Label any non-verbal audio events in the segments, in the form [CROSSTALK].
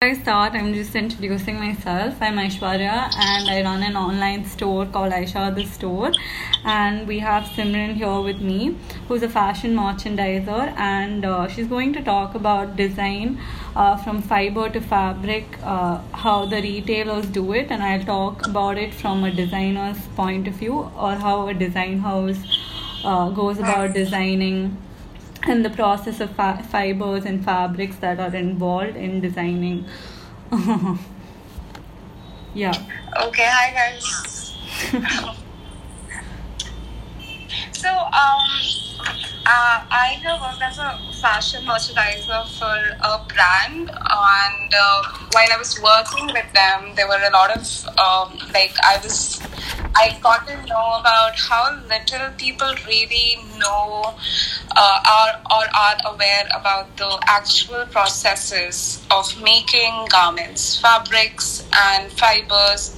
I start, I'm just introducing myself. I'm Aishwarya and I run an online store called Aisha the Store. And we have Simran here with me, who's a fashion merchandiser, and uh, she's going to talk about design uh, from fiber to fabric, uh, how the retailers do it, and I'll talk about it from a designer's point of view or how a design house uh, goes about designing and the process of fa- fibers and fabrics that are involved in designing. [LAUGHS] yeah. Okay, hi guys. [LAUGHS] so, um, uh, I have worked as a fashion merchandiser for a brand, and uh, while I was working with them, there were a lot of um, like I was I got to know about how little people really know uh, are or are aware about the actual processes of making garments, fabrics, and fibers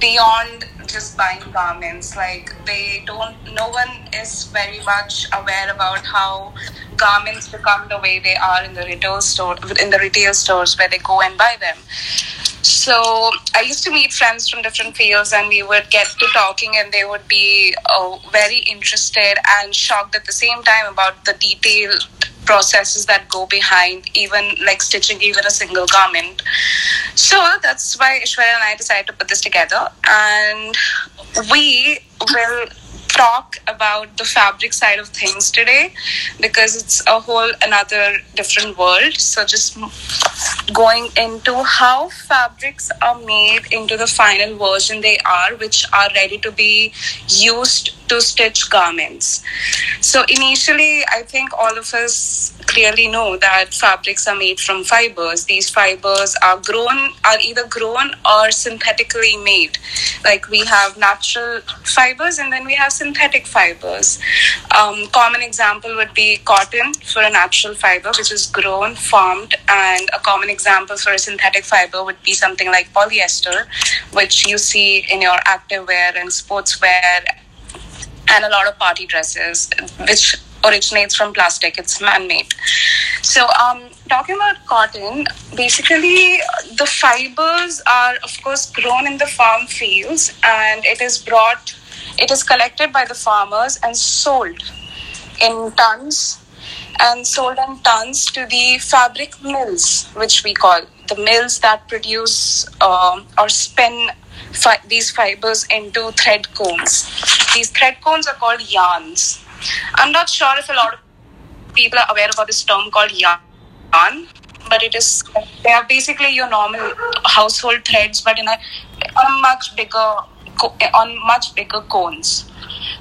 beyond just buying garments. Like they don't, no one is very much aware about how garments become the way they are in the retail store, in the retail stores where they go and buy them. So I used to meet friends from different fields, and we would get to talking, and they would be uh, very interested and shocked at the same time about the detailed processes that go behind even like stitching even a single garment. So that's why Ishwarya and I decided to put this together, and we will talk about the fabric side of things today because it's a whole another different world. So just going into how fabrics are made into the final version they are, which are ready to be used to stitch garments. So initially, I think all of us clearly know that fabrics are made from fibers. These fibers are grown, are either grown or synthetically made. Like we have natural fibers and then we have synthetic fibers. Um, common example would be cotton for a natural fiber, which is grown, formed, and a common example for a synthetic fiber would be something like polyester, which you see in your activewear and sportswear and a lot of party dresses, which originates from plastic. It's man-made. So, um, talking about cotton, basically the fibers are, of course, grown in the farm fields, and it is brought, it is collected by the farmers and sold in tons, and sold in tons to the fabric mills, which we call the mills that produce um, or spin fi- these fibers into thread cones. These thread cones are called yarns. I'm not sure if a lot of people are aware about this term called yarn, but it is they are basically your normal household threads, but in a, a much bigger on much bigger cones.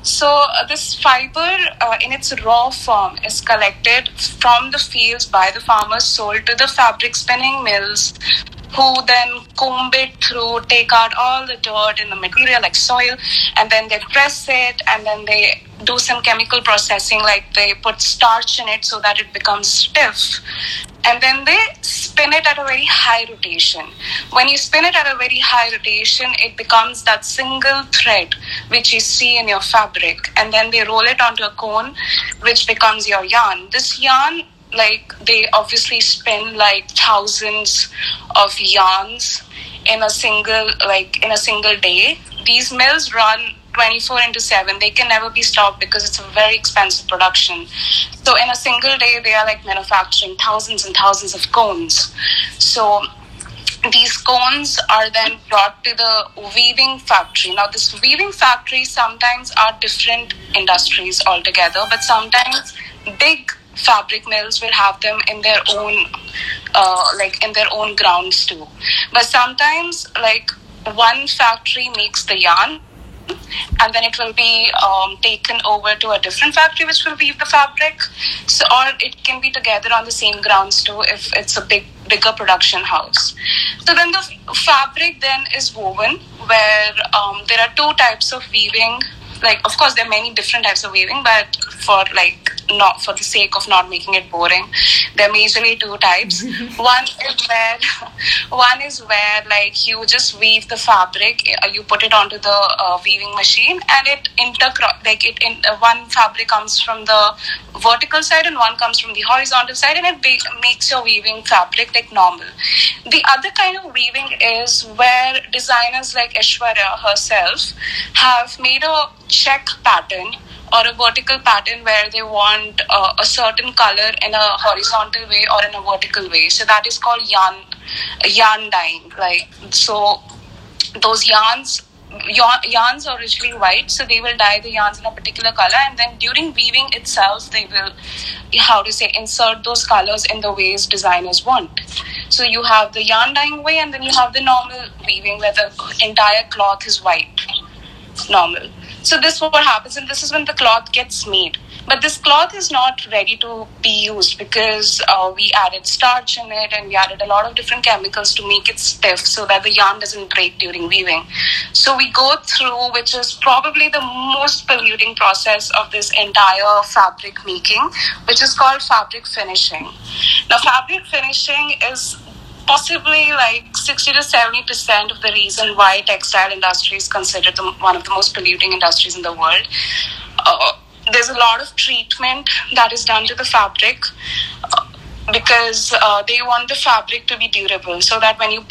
So uh, this fiber, uh, in its raw form, is collected from the fields by the farmers, sold to the fabric spinning mills, who then comb it through, take out all the dirt in the material like soil, and then they press it, and then they do some chemical processing, like they put starch in it so that it becomes stiff. And then they spin it at a very high rotation. When you spin it at a very high rotation, it becomes that single thread which you see in your fabric. And then they roll it onto a cone, which becomes your yarn. This yarn like they obviously spin like thousands of yarns in a single like in a single day. These mills run 24 into 7 they can never be stopped because it's a very expensive production. So in a single day they are like manufacturing thousands and thousands of cones. So these cones are then brought to the weaving factory. Now, this weaving factory sometimes are different industries altogether, but sometimes big fabric mills will have them in their own uh, like in their own grounds too. But sometimes like one factory makes the yarn and then it will be um, taken over to a different factory which will weave the fabric. So or it can be together on the same grounds too if it's a big bigger production house. So then the fabric then is woven where um, there are two types of weaving. Like of course there are many different types of weaving but for like not for the sake of not making it boring. There are majorly two types. [LAUGHS] one is where one is where like you just weave the fabric, uh, you put it onto the uh, weaving machine, and it inter like it in uh, one fabric comes from the vertical side and one comes from the horizontal side, and it ba- makes your weaving fabric like normal. The other kind of weaving is where designers like Aishwarya herself have made a check pattern or a vertical pattern where they want uh, a certain color in a horizontal way or in a vertical way. So that is called yarn yarn dyeing. Like so, those yarns yarns are originally white, so they will dye the yarns in a particular color, and then during weaving itself, they will, how to say, insert those colors in the ways designers want. So you have the yarn dyeing way, and then you have the normal weaving where the entire cloth is white, normal. So this is what happens, and this is when the cloth gets made. But this cloth is not ready to be used because uh, we added starch in it and we added a lot of different chemicals to make it stiff so that the yarn doesn't break during weaving. So we go through, which is probably the most polluting process of this entire fabric making, which is called fabric finishing. Now, fabric finishing is possibly like 60 to 70 percent of the reason why textile industry is considered the, one of the most polluting industries in the world. Uh, there's a lot of treatment that is done to the fabric uh, because uh, they want the fabric to be durable so that when you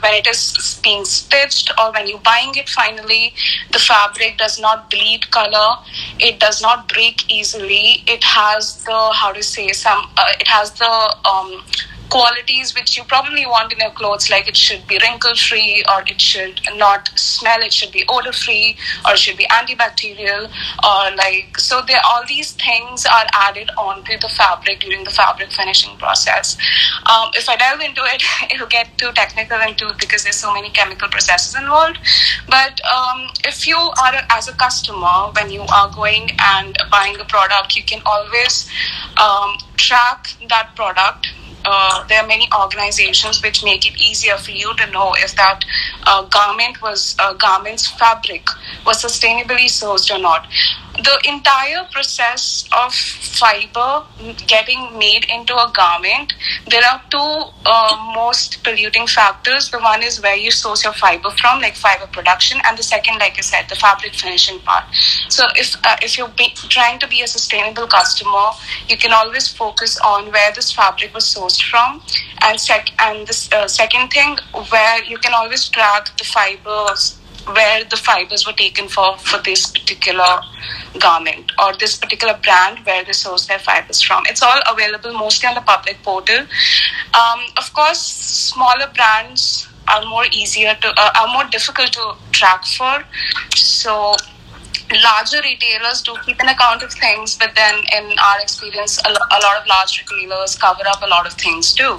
when it is being stitched or when you're buying it finally the fabric does not bleed color it does not break easily it has the how to say some uh, it has the um, qualities which you probably want in your clothes, like it should be wrinkle free, or it should not smell, it should be odor free, or it should be antibacterial, or like so. There, all these things are added onto the fabric during the fabric finishing process. Um, if I delve into it, [LAUGHS] it'll get too technical and too because there's so many chemical processes involved. But um, if you are as a customer, when you are going and buying a product, you can always um, track that product uh, there are many organizations which make it easier for you to know if that uh, garment was uh, garment's fabric was sustainably sourced or not the entire process of fiber getting made into a garment, there are two uh, most polluting factors. The one is where you source your fiber from, like fiber production, and the second, like I said, the fabric finishing part. So if uh, if you're be, trying to be a sustainable customer, you can always focus on where this fabric was sourced from, and sec- and the uh, second thing where you can always track the fibers where the fibers were taken for for this particular garment or this particular brand where they source their fibers from. It's all available mostly on the public portal. Um, of course, smaller brands are more easier to uh, are more difficult to track for. So larger retailers do keep an account of things, but then in our experience, a, a lot of large retailers cover up a lot of things too.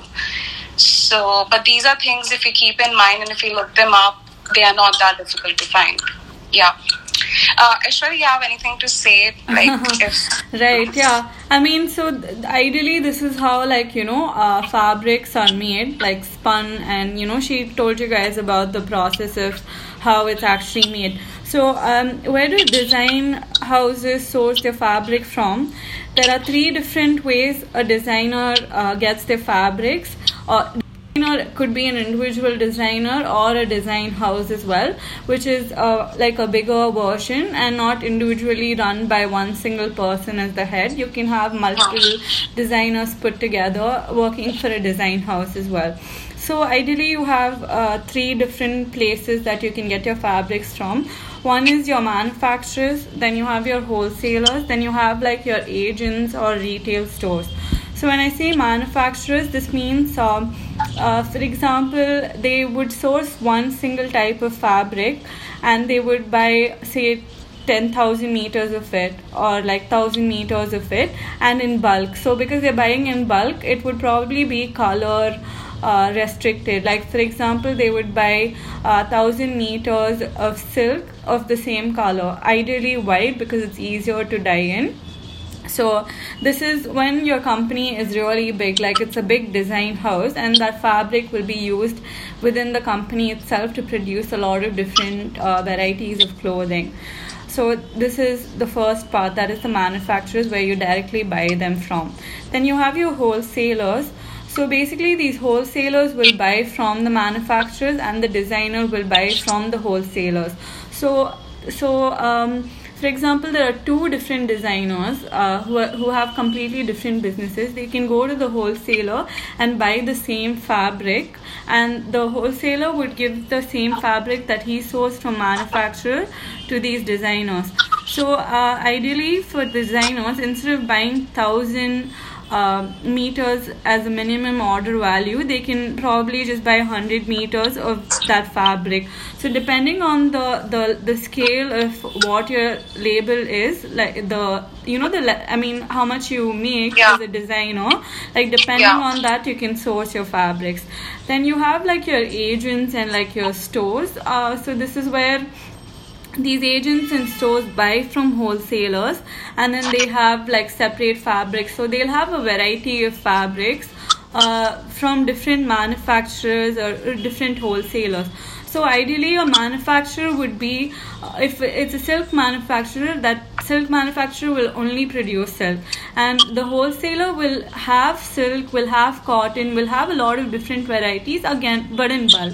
So, but these are things if you keep in mind and if you look them up, they are not that difficult to find. Yeah. Uh, Aishwarya, you have anything to say? Like, [LAUGHS] if right? Yeah. I mean, so th- ideally, this is how like you know uh, fabrics are made, like spun, and you know she told you guys about the process of how it's actually made. So, um, where do design houses source their fabric from? There are three different ways a designer uh, gets their fabrics. Or designer could be an individual designer or a design house as well which is uh, like a bigger version and not individually run by one single person as the head. You can have multiple designers put together working for a design house as well. So ideally you have uh, three different places that you can get your fabrics from. One is your manufacturers then you have your wholesalers then you have like your agents or retail stores. So when I say manufacturers, this means, uh, uh, for example, they would source one single type of fabric, and they would buy, say, 10,000 meters of it or like 1000 meters of it and in bulk. So, because they're buying in bulk, it would probably be color uh, restricted. Like, for example, they would buy uh, 1000 meters of silk of the same color, ideally white because it's easier to dye in so this is when your company is really big like it's a big design house and that fabric will be used within the company itself to produce a lot of different uh, varieties of clothing. So this is the first part that is the manufacturers where you directly buy them from. Then you have your wholesalers. So basically these wholesalers will buy from the manufacturers and the designer will buy from the wholesalers. So so um, for example there are two different designers uh, who, are, who have completely different businesses. They can go to the wholesaler and buy the same fabric and the wholesaler would give the same fabric that he sourced from manufacturer to these designers. So uh, ideally for designers instead of buying thousand uh, meters as a minimum order value they can probably just buy 100 meters of that fabric so depending on the the, the scale of what your label is like the you know the i mean how much you make Yeah. as a designer like depending Yeah. on that you can source your fabrics then you have like your agents and like your stores uh, so this is where these agents in stores buy from wholesalers and then they have like separate fabrics. So they'll have a variety of fabrics uh, from different manufacturers or, or different wholesalers so ideally a manufacturer would be uh, if it's a silk manufacturer that silk manufacturer will only produce silk. And the wholesaler will have silk will have cotton will have a lot of different varieties again but in bulk.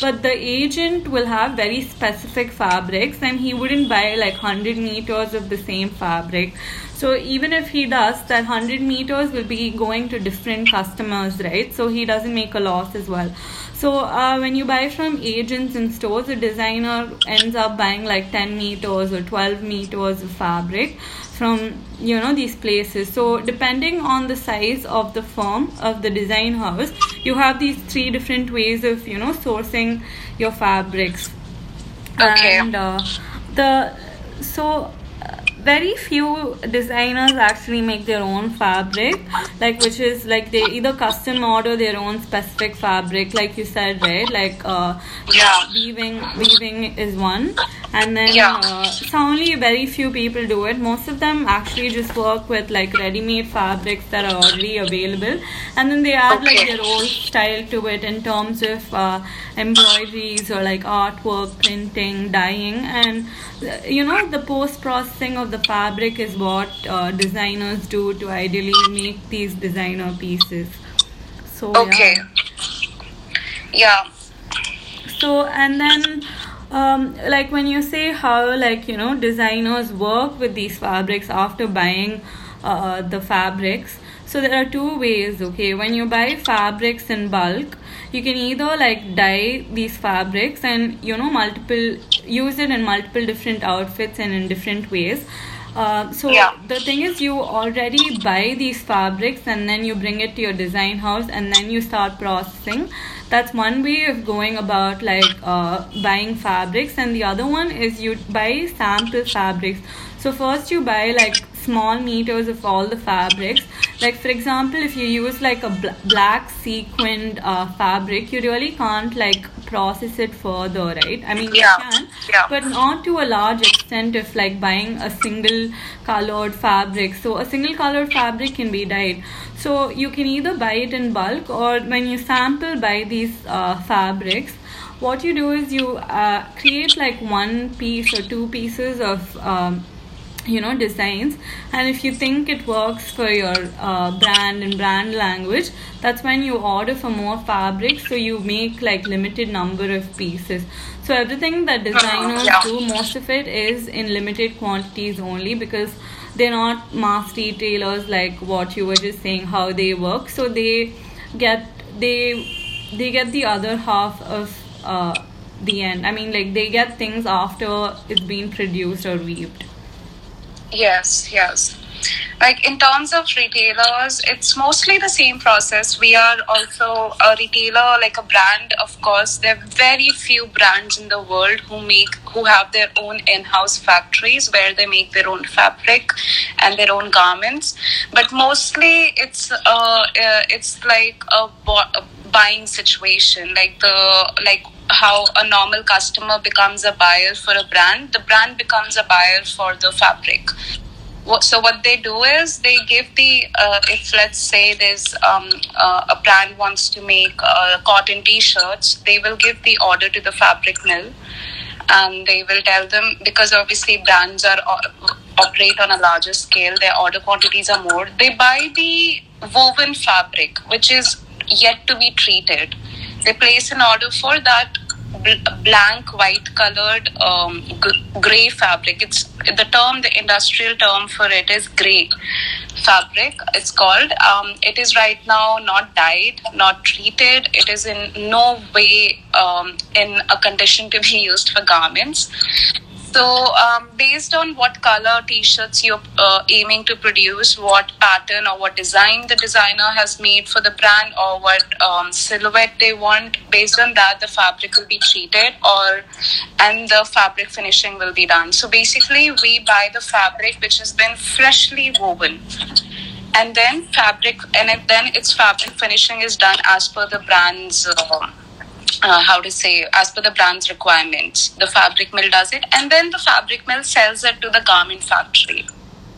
But the agent will have very specific fabrics and he wouldn't buy like 100 meters of the same fabric. So even if he does that 100 meters will be going to different customers right? So he doesn't make a loss as well so uh, when you buy from agents and stores the designer ends up buying like 10 meters or 12 meters of fabric from you know these places so depending on the size of the firm of the design house you have these three different ways of you know sourcing your fabrics Okay. and uh, the so very few designers actually make their own fabric like which is like they either custom order their own specific fabric like you said right? Like uh Yeah. weaving weaving is one. And then Yeah. uh, so only very few people do it. Most of them actually just work with like ready-made fabrics that are already available. And then they add like their own style to it in terms of uh, embroideries or like artwork printing dyeing. And uh, you know the post processing of the fabric is what uh, designers do to ideally make these designer pieces so Okay. yeah Yeah. so and then um, like when you say how like you know designers work with these fabrics after buying uh, the fabrics so there are two ways okay when you buy fabrics in bulk you can either like dye these fabrics and you know multiple use it in multiple different outfits and in different ways. Uh, so Yeah. the thing is you already buy these fabrics and then you bring it to your design house and then you start processing. That's one way of going about like uh, buying fabrics. And the other one is you buy sample fabrics. So first you buy like small meters of all the fabrics like for example if you use like a bl- black sequined uh, fabric you really can't like process it further right i mean Yeah. you can Yeah. but not to a large extent if like buying a single colored fabric so a single colored fabric can be dyed so you can either buy it in bulk or when you sample buy these uh, fabrics what you do is you uh, create like one piece or two pieces of um, you know designs. And if you think it works for your uh, brand and brand language that's when you order for more fabrics so you make like limited number of pieces. So everything that designers Yeah. do most of it is in limited quantities only because they're not mass retailers like what you were just saying how they work. So they get they they get the other half of uh, the end. I mean like they get things after it's been produced or weaved Yes, yes. Like in terms of retailers, it's mostly the same process. We are also a retailer, like a brand. Of course, there are very few brands in the world who make who have their own in-house factories where they make their own fabric and their own garments. But mostly, it's uh, uh it's like a, bo- a buying situation, like the like how a normal customer becomes a buyer for a brand, the brand becomes a buyer for the fabric. So what they do is they give the uh, if let's say there's um, uh, a brand wants to make uh, cotton t-shirts, they will give the order to the fabric mill, and they will tell them because obviously brands are operate on a larger scale, their order quantities are more. They buy the woven fabric, which is yet to be treated. They place an order for that bl- blank white colored um, gray fabric. It's the term, the industrial term for it is gray fabric. It's called. Um, it is right now not dyed, not treated. It is in no way um, in a condition to be used for garments. So, um, based on what color T-shirts you're uh, aiming to produce, what pattern or what design the designer has made for the brand, or what um, silhouette they want, based on that, the fabric will be treated, or and the fabric finishing will be done. So basically, we buy the fabric which has been freshly woven, and then fabric, and then its fabric finishing is done as per the brand's. Uh, uh, how to say as per the brand's requirements the fabric mill does it and then the fabric mill sells it to the garment factory.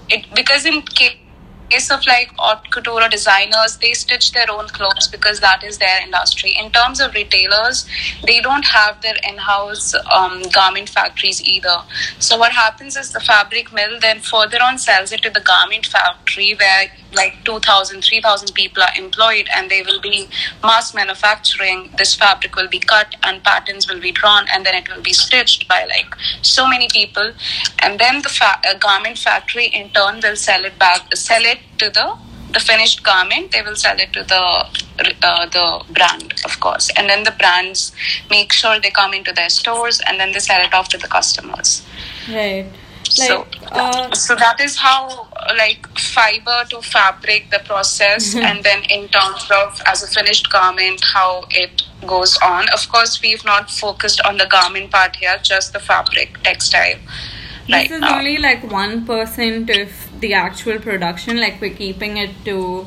It because in case of like haute couture or designers they stitch their own clothes because that is their industry. In terms of retailers they don't have their in-house um, garment factories either. So what happens is the fabric mill then further on sells it to the garment factory where like 2000 3000 people are employed and they will be mass manufacturing. This fabric will be cut and patterns will be drawn and then it will be stitched by like so many people. And then the fa- uh, garment factory in turn will sell it back sell it to the the finished garment. They will sell it to the uh, the brand of course. And then the brands make sure they come into their stores and then they sell it off to the customers. Right. Like, so, uh, so that is how like fiber to fabric the process and then in terms of as a finished garment how it goes on. Of course we've not focused on the garment part here just the fabric textile. Right this is now only like 1% of the actual production. Like we're keeping it to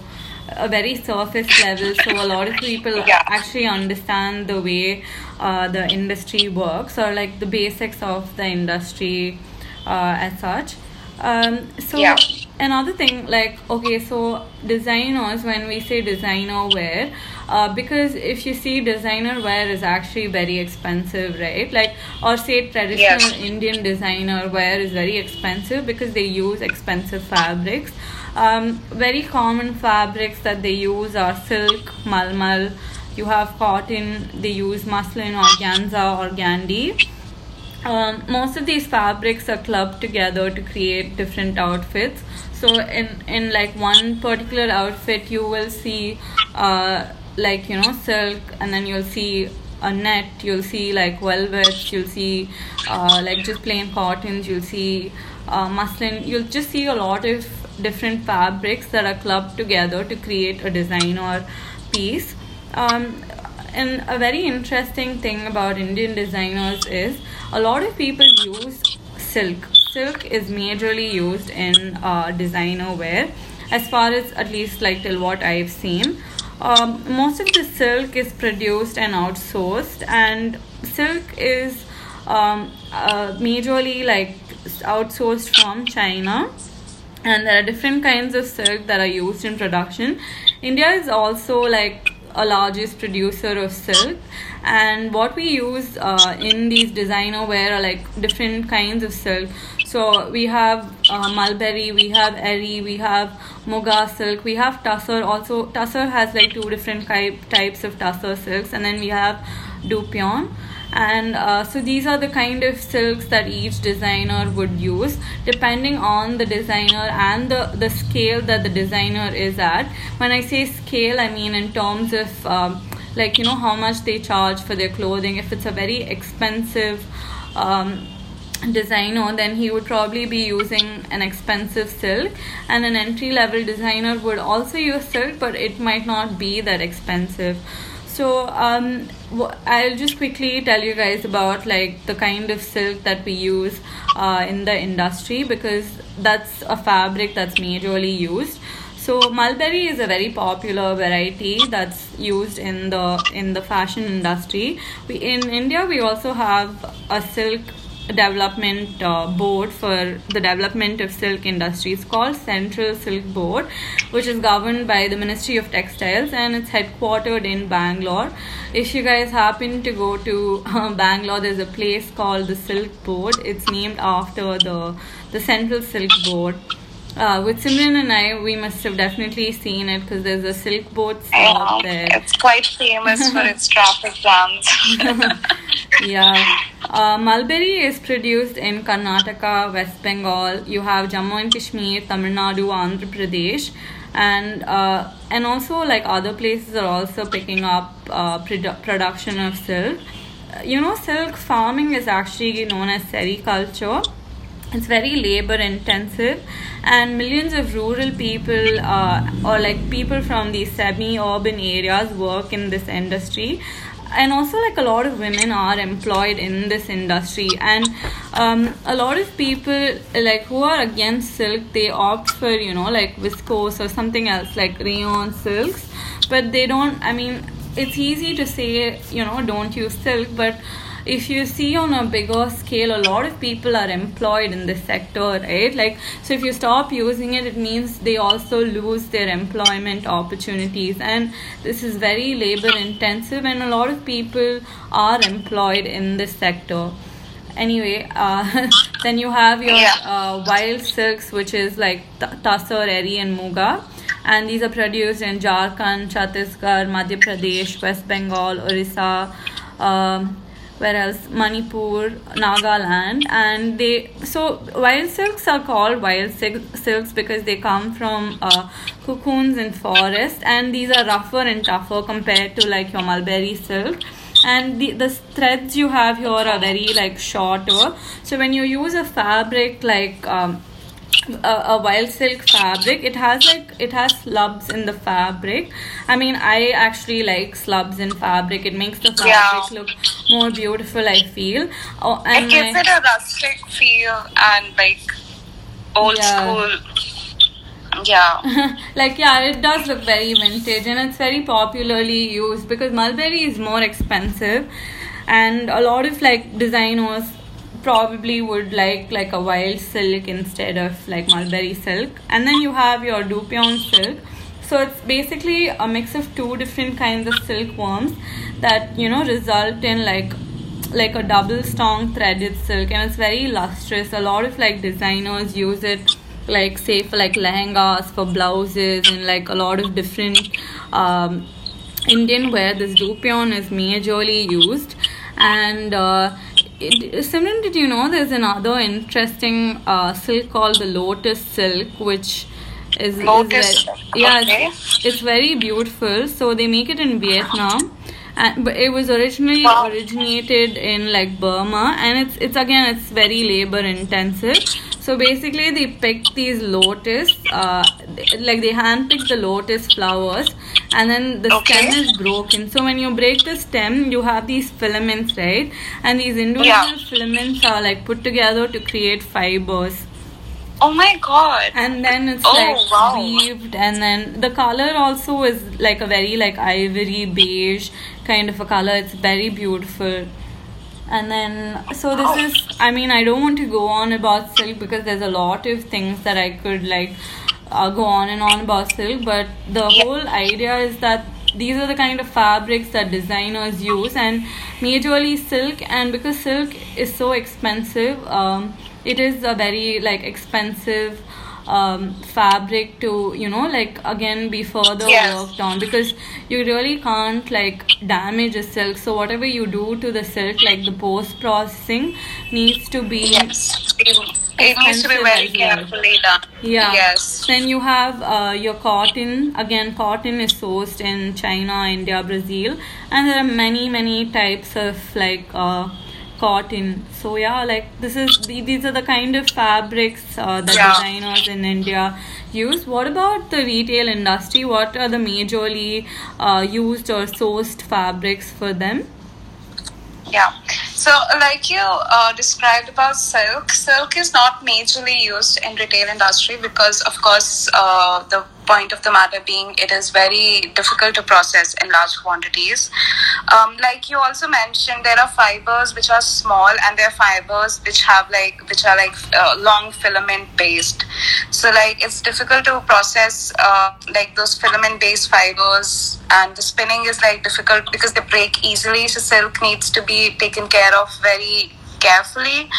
a very surface level so a lot of people Yeah. actually understand the way uh, the industry works or like the basics of the industry uh, as such. Um, so Yeah. another thing like okay so designers when we say designer wear uh, because if you see designer wear is actually very expensive right? Like or say traditional Yes. indian designer wear is very expensive because they use expensive fabrics. Um, very common fabrics that they use are silk malmal. You have cotton they use muslin organza or gandhi um, most of these fabrics are clubbed together to create different outfits. So in in like one particular outfit you will see uh, like you know silk and then you'll see a net you'll see like velvets you'll see uh, like just plain cottons you'll see uh, muslin. You'll just see a lot of different fabrics that are clubbed together to create a design or piece. Um, and a very interesting thing about Indian designers is a lot of people use silk. Silk is majorly used in uh, designer wear, as far as at least like till what I've seen. Um, most of the silk is produced and outsourced, and silk is um, uh, majorly like outsourced from China and there are different kinds of silk that are used in production india is also like a largest producer of silk. And what we use uh, in these designer wear are like different kinds of silk. So we have uh, mulberry we have eri we have muga silk we have tussar also. Tussar has like two different type, types of tussar silks. And then we have dupion and uh, so these are the kind of silks that each designer would use depending on the designer and the, the scale that the designer is at. When i say scale i mean in terms of um, like you know how much they charge for their clothing. If it's a very expensive um, designer then he would probably be using an expensive silk. And an entry level designer would also use silk but it might not be that expensive so um, I'll just quickly tell you guys about like the kind of silk that we use uh, in the industry because that's a fabric that's majorly used. So mulberry is a very popular variety that's used in the in the fashion industry. We in India we also have a silk development uh, board for the development of silk industries called Central Silk Board, which is governed by the Ministry of Textiles and it's headquartered in Bangalore. If you guys happen to go to uh, Bangalore, there's a place called the Silk Board. It's named after the the Central Silk Board. Uh, with Simran and I, we must have definitely seen it because there's a Silk Board stop there. It's quite famous for its traffic jams. [LAUGHS] [LAUGHS] yeah. Uh, mulberry is produced in Karnataka, West Bengal. You have Jammu and Kashmir, Tamil Nadu, Andhra Pradesh, and uh, and also like other places are also picking up uh, produ- production of silk. You know, silk farming is actually known as sericulture it's very labor intensive and millions of rural people uh, or like people from these semi urban areas work in this industry and also like a lot of women are employed in this industry. And um, a lot of people like who are against silk they opt for you know like viscose or something else like rayon silks. But they don't i mean it's easy to say you know don't use silk but if you see on a bigger scale a lot of people are employed in this sector right? Like so if you stop using it it means they also lose their employment opportunities. And this is very labor intensive and a lot of people are employed in this sector. Anyway uh, [LAUGHS] then you have your uh, wild silks which is like t- tussar eri and muga. And these are produced in jharkhand chhattisgarh madhya pradesh west bengal orissa um, whereas Manipur, Nagaland, and they so wild silks are called wild silks because they come from uh, cocoons in forest, and these are rougher and tougher compared to like your mulberry silk. And the, the threads you have here are very like shorter. So when you use a fabric like um, a, a, wild silk fabric. It has like it has slubs in the fabric. I mean i actually like slubs in fabric. It makes the fabric yeah. look more beautiful i feel. Oh, and it gives it a rustic feel and like old yeah. school? Yeah. [LAUGHS] Like yeah it does look very vintage and it's very popularly used because mulberry is more expensive and a lot of like designers probably would like like a wild silk instead of like mulberry silk. And then you have your dupion silk. So it's basically a mix of two different kinds of silkworms that you know result in like like a double strong threaded silk. And it's very lustrous. A lot of like designers use it like say for like lehengas for blouses and like a lot of different um, indian wear. This dupion is majorly used. And uh, Simran, did you know there's another interesting uh, silk called the lotus silk, which is, lotus. is very, yeah, okay. it's, it's, very beautiful. So they make it in Vietnam, and but it was originally wow. originated in like Burma, and it's it's again it's very labor intensive. So basically, they pick these lotus, uh, like they handpick the lotus flowers, and then the okay. stem is broken. So when you break the stem, you have these filaments, right? And these individual yeah. filaments are like put together to create fibers. Oh my god! And then it's oh, like wow. weaved, and then the color also is like a very like ivory beige kind of a color. It's very beautiful and then so this is i mean i don't want to go on about silk because there's a lot of things that i could like uh, go on and on about silk but the whole idea is that these are the kind of fabrics that designers use and majorly silk and because silk is so expensive um, it is a very like expensive um, fabric to you know like again be further yes. worked on. Because you really can't like damage a silk. So whatever you do to the silk like the post processing needs to be yes. it needs to be very carefully done. Yeah. Yes. Then you have uh, your cotton. Again cotton is sourced in china india brazil. And there are many many types of like uh, cotton so yeah like this is these are the kind of fabrics uh, that yeah. designers in india use. What about the retail industry? What are the majorly uh, used or sourced fabrics for them? Yeah. So like you uh, described about silk silk is not majorly used in retail industry because of course uh, the point of the matter being it is very difficult to process in large quantities. Um, like you also mentioned, there are fibers which are small and there are fibers which have like which are like uh, long filament based. So like it's difficult to process uh, like those filament based fibers and the spinning is like difficult because they break easily. So silk needs to be taken care of very carefully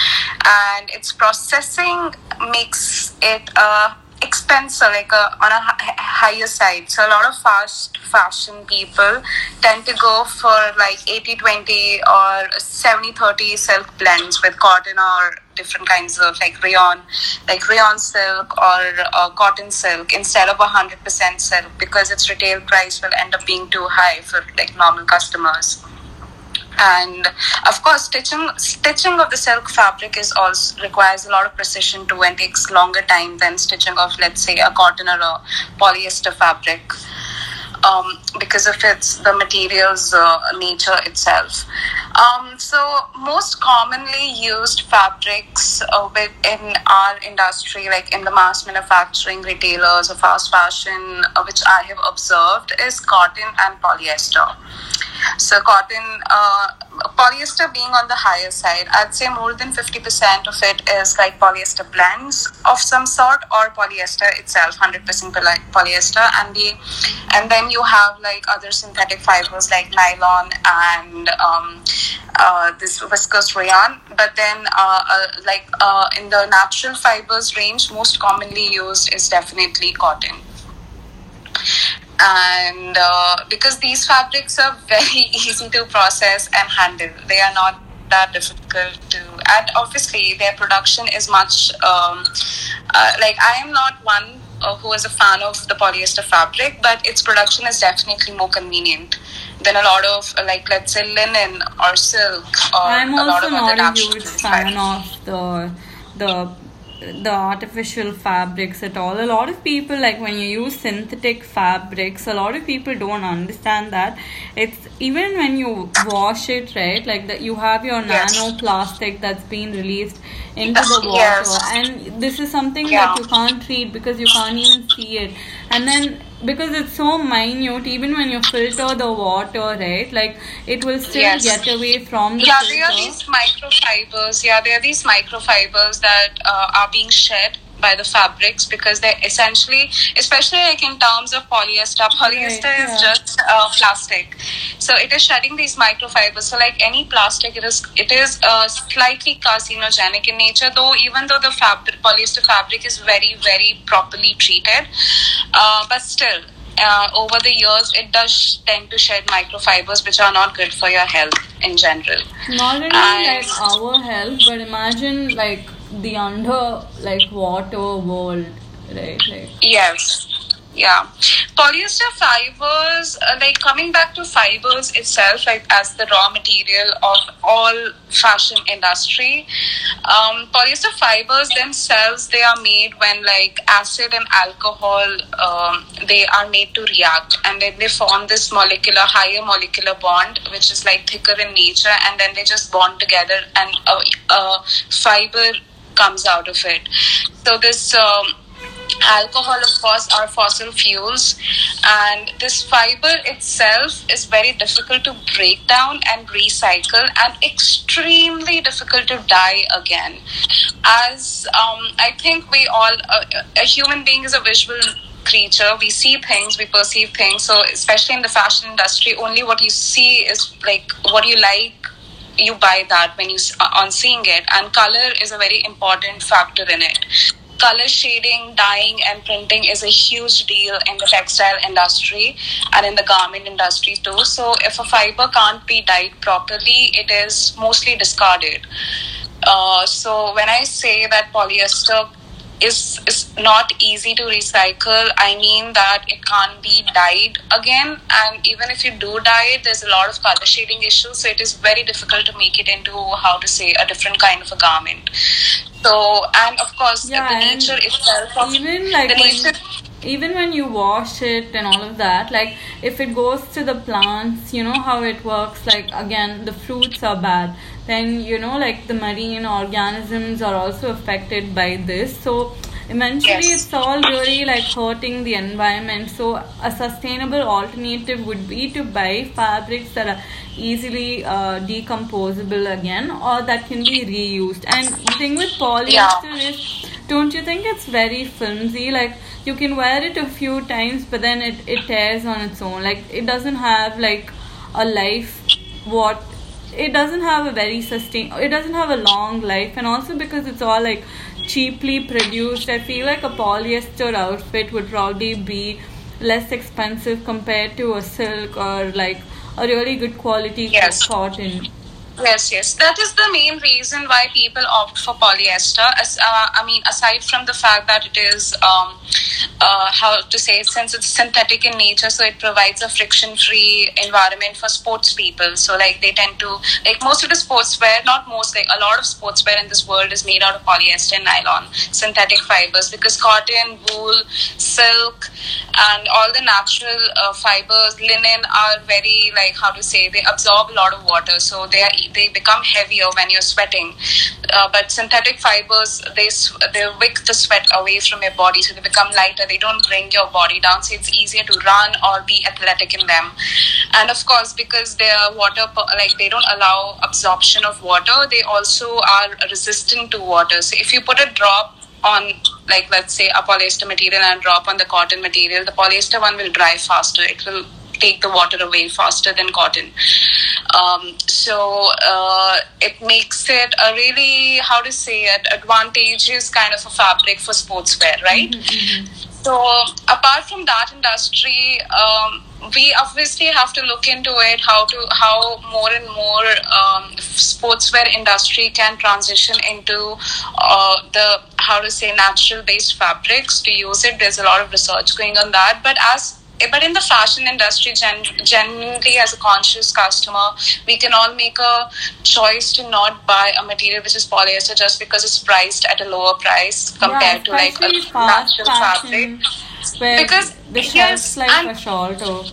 and its processing makes it uh, expensive like a, uh, on a higher side. So a lot of fast fashion people tend to go for like 80 20 or 70 30 silk blends with cotton or different kinds of like rayon like rayon silk or uh, cotton silk instead of 100% silk because its retail price will end up being too high for like normal customers and of course stitching stitching of the silk fabric is also requires a lot of precision too and takes longer time than stitching of let's say a cotton or a polyester fabric. Um, because of its the material's uh, nature itself um, so most commonly used fabrics uh, in our industry like in the mass manufacturing retailers or fast fashion uh, which i have observed is cotton and polyester so cotton, uh, polyester being on the higher side, I'd say more than 50% of it is like polyester blends of some sort or polyester itself, 100% polyester. And the, and then you have like other synthetic fibers like nylon and um, uh, this viscose rayon. But then uh, uh like uh, in the natural fibers range, most commonly used is definitely cotton and uh, because these fabrics are very [LAUGHS] easy to process and handle they are not that difficult to and obviously their production is much um, uh, like i am not one uh, who is a fan of the polyester fabric but its production is definitely more convenient than a lot of like let's say linen or silk or i'm a also not a huge fan of the the the artificial fabrics at all. A lot of people, like when you use synthetic fabrics, a lot of people don't understand that it's even when you wash it, right? Like that, you have your yes. nanoplastic that's been released into the water, yes. and this is something yeah. that you can't treat because you can't even see it, and then because it's so minute even when you filter the water right like it will still yes. get away from the yeah filter. there are these microfibers yeah there are these microfibers that uh, are being shed by the fabrics because they're essentially, especially like in terms of polyester, polyester right, is yeah. just uh, plastic. So it is shedding these microfibers. So like any plastic, it is it is uh, slightly carcinogenic in nature. Though even though the fabric polyester fabric is very very properly treated, uh, but still. Uh, over the years, it does tend to shed microfibers, which are not good for your health in general. Not only like our health, but imagine like the under like water world right like. Yes. Yeah. Polyester fibers uh, like coming back to fibers itself like as the raw material of all fashion industry um, polyester fibers themselves they are made when like acid and alcohol um, they are made to react. And then they form this molecular higher molecular bond which is like thicker in nature. And then they just bond together and a, a fiber comes out of it. So this um, alcohol, of course, are fossil fuels, and this fiber itself is very difficult to break down and recycle, and extremely difficult to dye again. As um, I think we all, uh, a human being is a visual creature. We see things, we perceive things. So, especially in the fashion industry, only what you see is like what you like you buy that when you uh, on seeing it and color is a very important factor in it. Color shading dyeing and printing is a huge deal in the textile industry and in the garment industry too. So if a fiber can't be dyed properly it is mostly discarded. Uh, so when i say that polyester is is not easy to recycle. I mean that it can't be dyed again, and even if you do dye it, there's a lot of color shading issues. So it is very difficult to make it into how to say a different kind of a garment. So and of course yeah, the nature itself, even like the nature. even when you wash it and all of that like if it goes to the plants you know how it works like again the fruits are bad then you know like the marine organisms are also affected by this. So eventually Yes. it's all really like hurting the environment. So a sustainable alternative would be to buy fabrics that are easily uh, decomposable again or that can be reused. And the thing with polyester is don't you think it's very flimsy? Like you can wear it a few times but then it, it tears on its own. Like it doesn't have like a life what it doesn't have a very sustain it doesn't have a long life and also because it's all like cheaply produced i feel like a polyester outfit would probably be less expensive compared to a silk or like a really good quality Yes. cotton Yes, yes. That is the main reason why people opt for polyester. As, uh, I mean, aside from the fact that it is, um, uh, how to say, since it's synthetic in nature, so it provides a friction-free environment for sports people. So, like, they tend to, like, most of the sportswear, not most, like, a lot of sportswear in this world is made out of polyester and nylon, synthetic fibers, because cotton, wool, silk, and all the natural uh, fibers, linen, are very, like, how to say, they absorb a lot of water. So, they are they become heavier when you're sweating. Uh, but synthetic fibers, they they wick the sweat away from your body, so they become lighter. They don't bring your body down, so it's easier to run or be athletic in them. And of course, because they are water, like they don't allow absorption of water, they also are resistant to water. So if you put a drop on like let's say a polyester material and drop on the cotton material the polyester one will dry faster it will take the water away faster than cotton. Um, so uh, it makes it a really how to say it advantageous kind of a fabric for sportswear right? So apart from that industry um, we obviously have to look into it how to how more and more um, sportswear industry can transition into uh, the how to say natural based fabrics. To use it. There's a lot of research going on that. But as Eh, but in the fashion industry gen- generally as a conscious customer we can all make a choice to not buy a material which is polyester just because it's priced at a lower price compared to like a natural fabric Because, the shelf yes, life and- are shorter.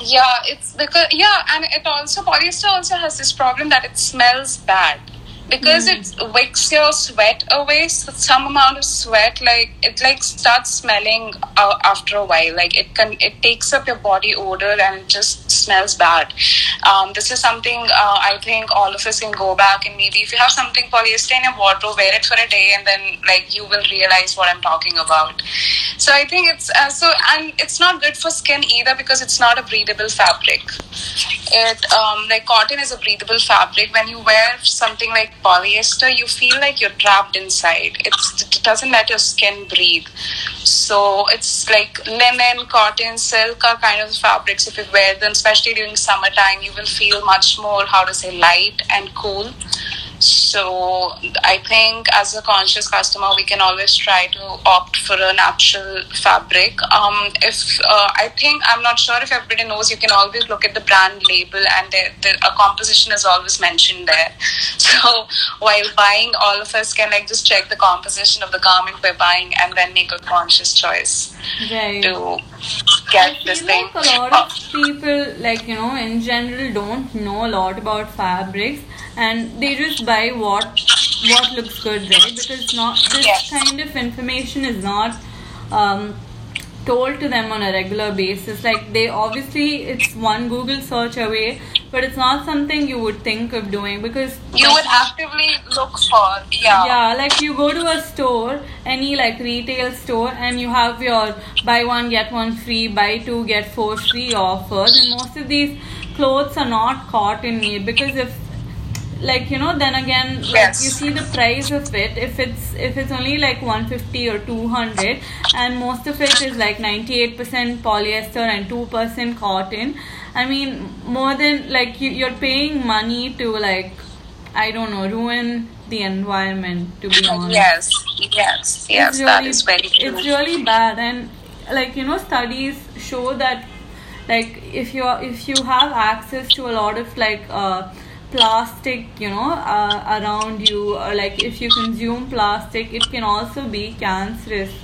Yeah, it's because yeah, and it also polyester also has this problem that it smells bad because it wicks your sweat away. So some amount of sweat, like it like starts smelling uh, after a while. Like it can it takes up your body odor and it just smells bad. Um, this is something uh, I think all of us can go back and maybe if you have something polyester in your wardrobe, wear it for a day and then like you will realize what I'm talking about. So I think it's uh, so, and it's not good for skin either because it's not a breathable fabric. It um, like cotton is a breathable fabric. When you wear something like polyester, you feel like you're trapped inside. It's, it doesn't let your skin breathe. So it's like linen, cotton, silk are kind of fabrics. If you wear them, especially during summertime, you will feel much more how to say light and cool. So I think as a conscious customer, we can always try to opt for a natural fabric. Um, if uh, I think I'm not sure if everybody knows, you can always look at the brand label, and the, the, a composition is always mentioned there. [LAUGHS] So while buying, all of us can like just check the composition of the garment we're buying, and then make a conscious choice Right. to get this thing. like a lot of people, like you know, in general, don't know a lot about fabrics, and they just buy what what looks good, right? Because not this Yes. kind of information is not um, told to them on a regular basis. Like they obviously, it's one Google search away, but it's not something you would think of doing because you would actively look for yeah. yeah like you go to a store any like retail store and you have your buy one get one free buy two get four free offers and most of these clothes are not cotton made because if like you know then again like Yes. you see the price of it if it's if it's only like 150 or 200 and most of it is like 98% polyester and 2% cotton i mean more than like you, you're paying money to like i don't know ruin the environment to be honest Yes, yes, yes, it's that really- is very true. It's really bad, and like you know, studies show that like if you are if you have access to a lot of like uh, plastic, you know, uh, around you, or like if you consume plastic, it can also be cancerous,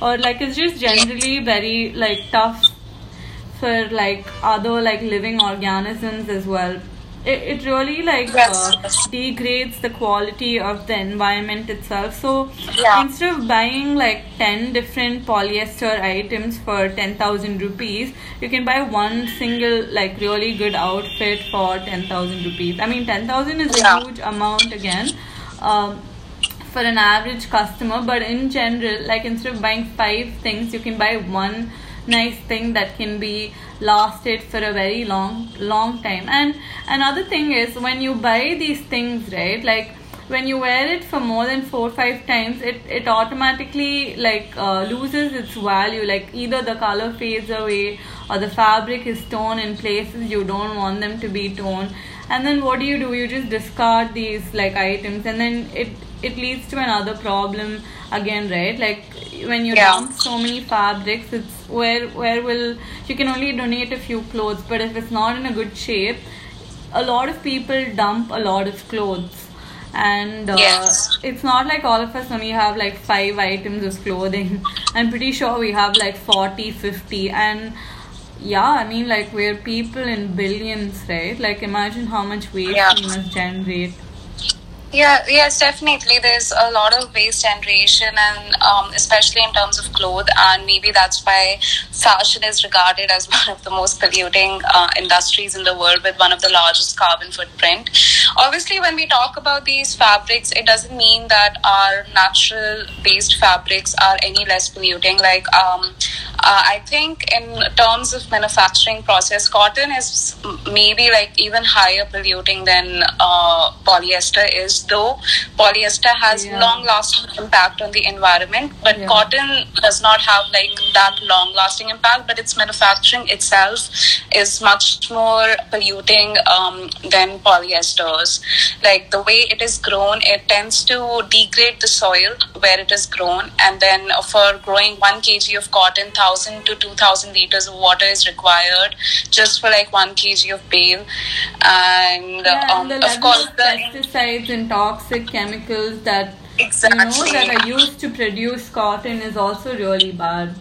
or like it's just generally very like tough for like other like living organisms as well. It, it really like Yes, uh, degrades the quality of the environment itself so Yeah. instead of buying like 10 different polyester items for 10000 rupees you can buy one single like really good outfit for 10000 rupees i mean 10000 is a Yeah. huge amount again um, for an average customer but in general like instead of buying five things you can buy one nice thing that can be lasted for a very long long time. And another thing is when you buy these things right like when you wear it for more than four or five times it it automatically like uh, loses its value. Like either the color fades away or the fabric is torn in places you don't want them to be torn and then what do you do you just discard these like items and then it it leads to another problem again right like when you Yeah. dump so many fabrics it's where where will you can only donate a few clothes but if it's not in a good shape a lot of people dump a lot of clothes and uh, Yes. it's not like all of us only have like five items of clothing [LAUGHS] i'm pretty sure we have like 40 50 and yeah i mean like we're people in billions right like imagine how much waste Yeah. we must generate Yeah, yes, definitely. There's a lot of waste generation, and um, especially in terms of clothes, and maybe that's why fashion is regarded as [LAUGHS] one of the most polluting uh, industries in the world, with one of the largest carbon footprint. Obviously, when we talk about these fabrics, it doesn't mean that our natural-based fabrics are any less polluting. Like, um, uh, I think in terms of manufacturing process, cotton is maybe like even higher polluting than uh, polyester is, though polyester has Yeah. long lasting impact on the environment, but Yeah. cotton does not have like that long lasting impact, but its manufacturing itself is much more polluting um, than polyesters. Like the way it is grown, it tends to degrade the soil where it is grown, and then for growing one kg of cotton, thousand to two thousand liters of water is required just for like one kg of bale, and yeah, um, and of course of the pesticides and toxic chemicals that Exactly. you know that are used to produce cotton is also really bad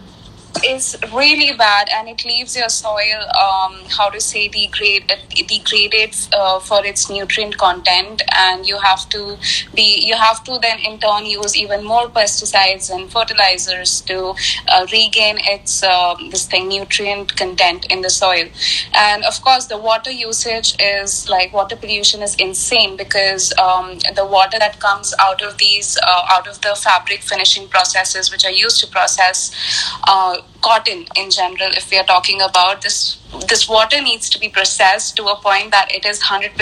is really bad and it leaves your soil um, how to say degrade degraded uh, for its nutrient content and you have to be you have to then in turn use even more pesticides and fertilizers to uh, regain its um, this thing nutrient content in the soil. And of course the water usage is like water pollution is insane because um, the water that comes out of these uh, out of the fabric finishing processes which are used to process uh, cotton in general if we are talking about this this water needs to be processed to a point that it is 100%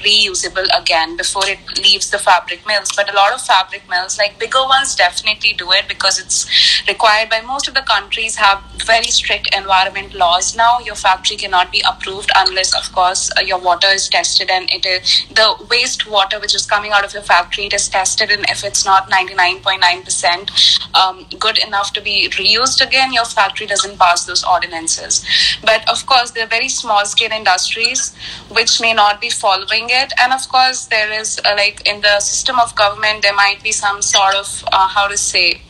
reusable again before it leaves the fabric mills. But a lot of fabric mills like bigger ones definitely do it because it's required by most of the countries have very strict environment laws. Now your factory cannot be approved unless of course uh, your water is tested and it is the waste water which is coming out of your factory it is tested and if it's not 99.9% um, good enough to be reused again your factory doesn't pass those ordinances. But of course there are very small scale industries which may not be following it. And of course there is uh, like in the system of government there might be some sort of uh, how to say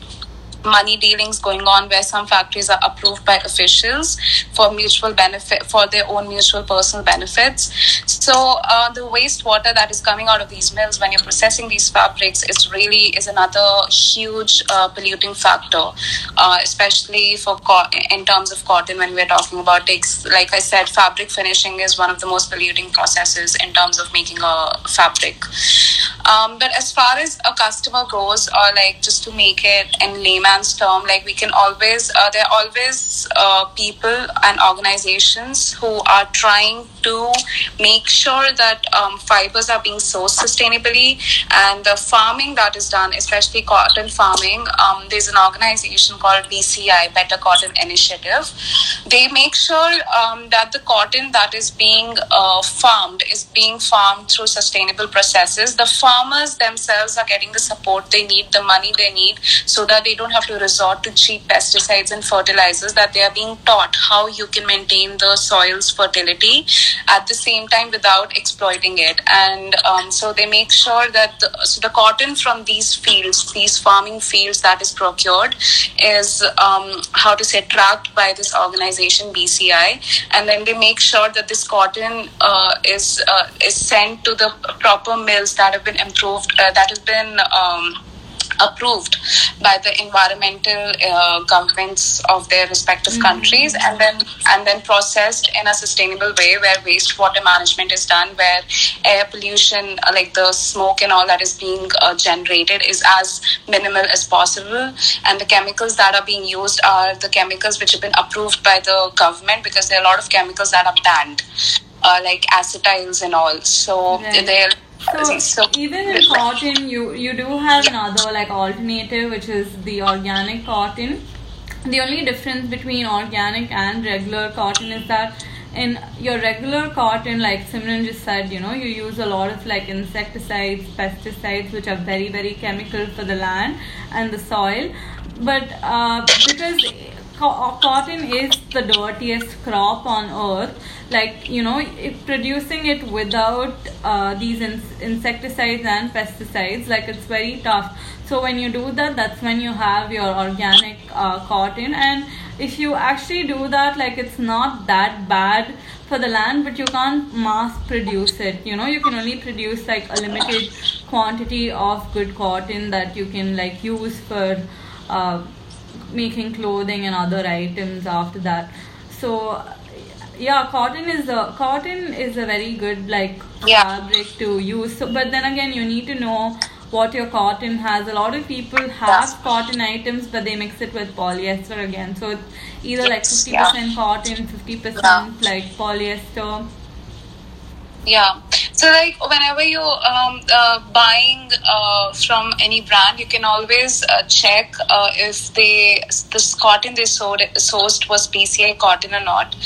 money dealings going on where some factories are approved by officials for mutual benefit for their own mutual personal benefits. So uh, the wastewater that is coming out of these mills when you're processing these fabrics is really is another huge uh, polluting factor uh, especially for co- in terms of cotton when we're talking about takes like i said fabric finishing is one of the most polluting processes in terms of making a fabric. Um, but as far as a customer goes or like just to make it in layman's term like we can always uh, there are always uh, people and organizations who are trying to make sure that um, fibers are being sourced sustainably and the farming that is done especially cotton farming um, there's an organization called bci better cotton initiative. They make sure um, that the cotton that is being uh, farmed is being farmed through sustainable processes. The farmers themselves are getting the support they need, the money they need, so that they don't have to resort to cheap pesticides and fertilizers. That they are being taught how you can maintain the soil's fertility at the same time without exploiting it, and um, so they make sure that the, so the cotton from these fields, these farming fields that is procured, is um, how to say tracked by this organization BCI, and then they make sure that this cotton uh, is uh, is sent to the proper mills that have been improved, uh, that has been um, approved by the environmental uh, governments of their respective countries and then and then processed in a sustainable way where wastewater management is done where air pollution uh, like the smoke and all that is being uh, generated is as minimal as possible. And the chemicals that are being used are the chemicals which have been approved by the government because there are a lot of chemicals that are banned uh, like acetyls and all so Right. they're So, so- even in cotton, you you do have another like alternative, which is the organic cotton. The only difference between organic and regular cotton is that in your regular cotton, like Simran just said, you know, you use a lot of like insecticides, pesticides, which are very very chemical for the land and the soil. But uh, because cotton is the dirtiest crop on earth. Like you know producing it without uh, these ins- insecticides and pesticides like it's very tough. So when you do that that's when you have your organic uh, cotton. And if you actually do that like it's not that bad for the land but you can't mass produce it. You know you can only produce like a limited quantity of good cotton that you can like use for uh, making clothing and other items after that so yeah cotton is a cotton is a very good like Yeah. fabric to use so, but then again you need to know what your cotton has a lot of people have Yeah. cotton items but they mix it with polyester again so it's either like 50% cotton 50% Yeah. like polyester Yeah. So like whenever you um uh, buying uh, from any brand, you can always uh, check uh, if they this cotton they sold sourced was BCI cotton or not,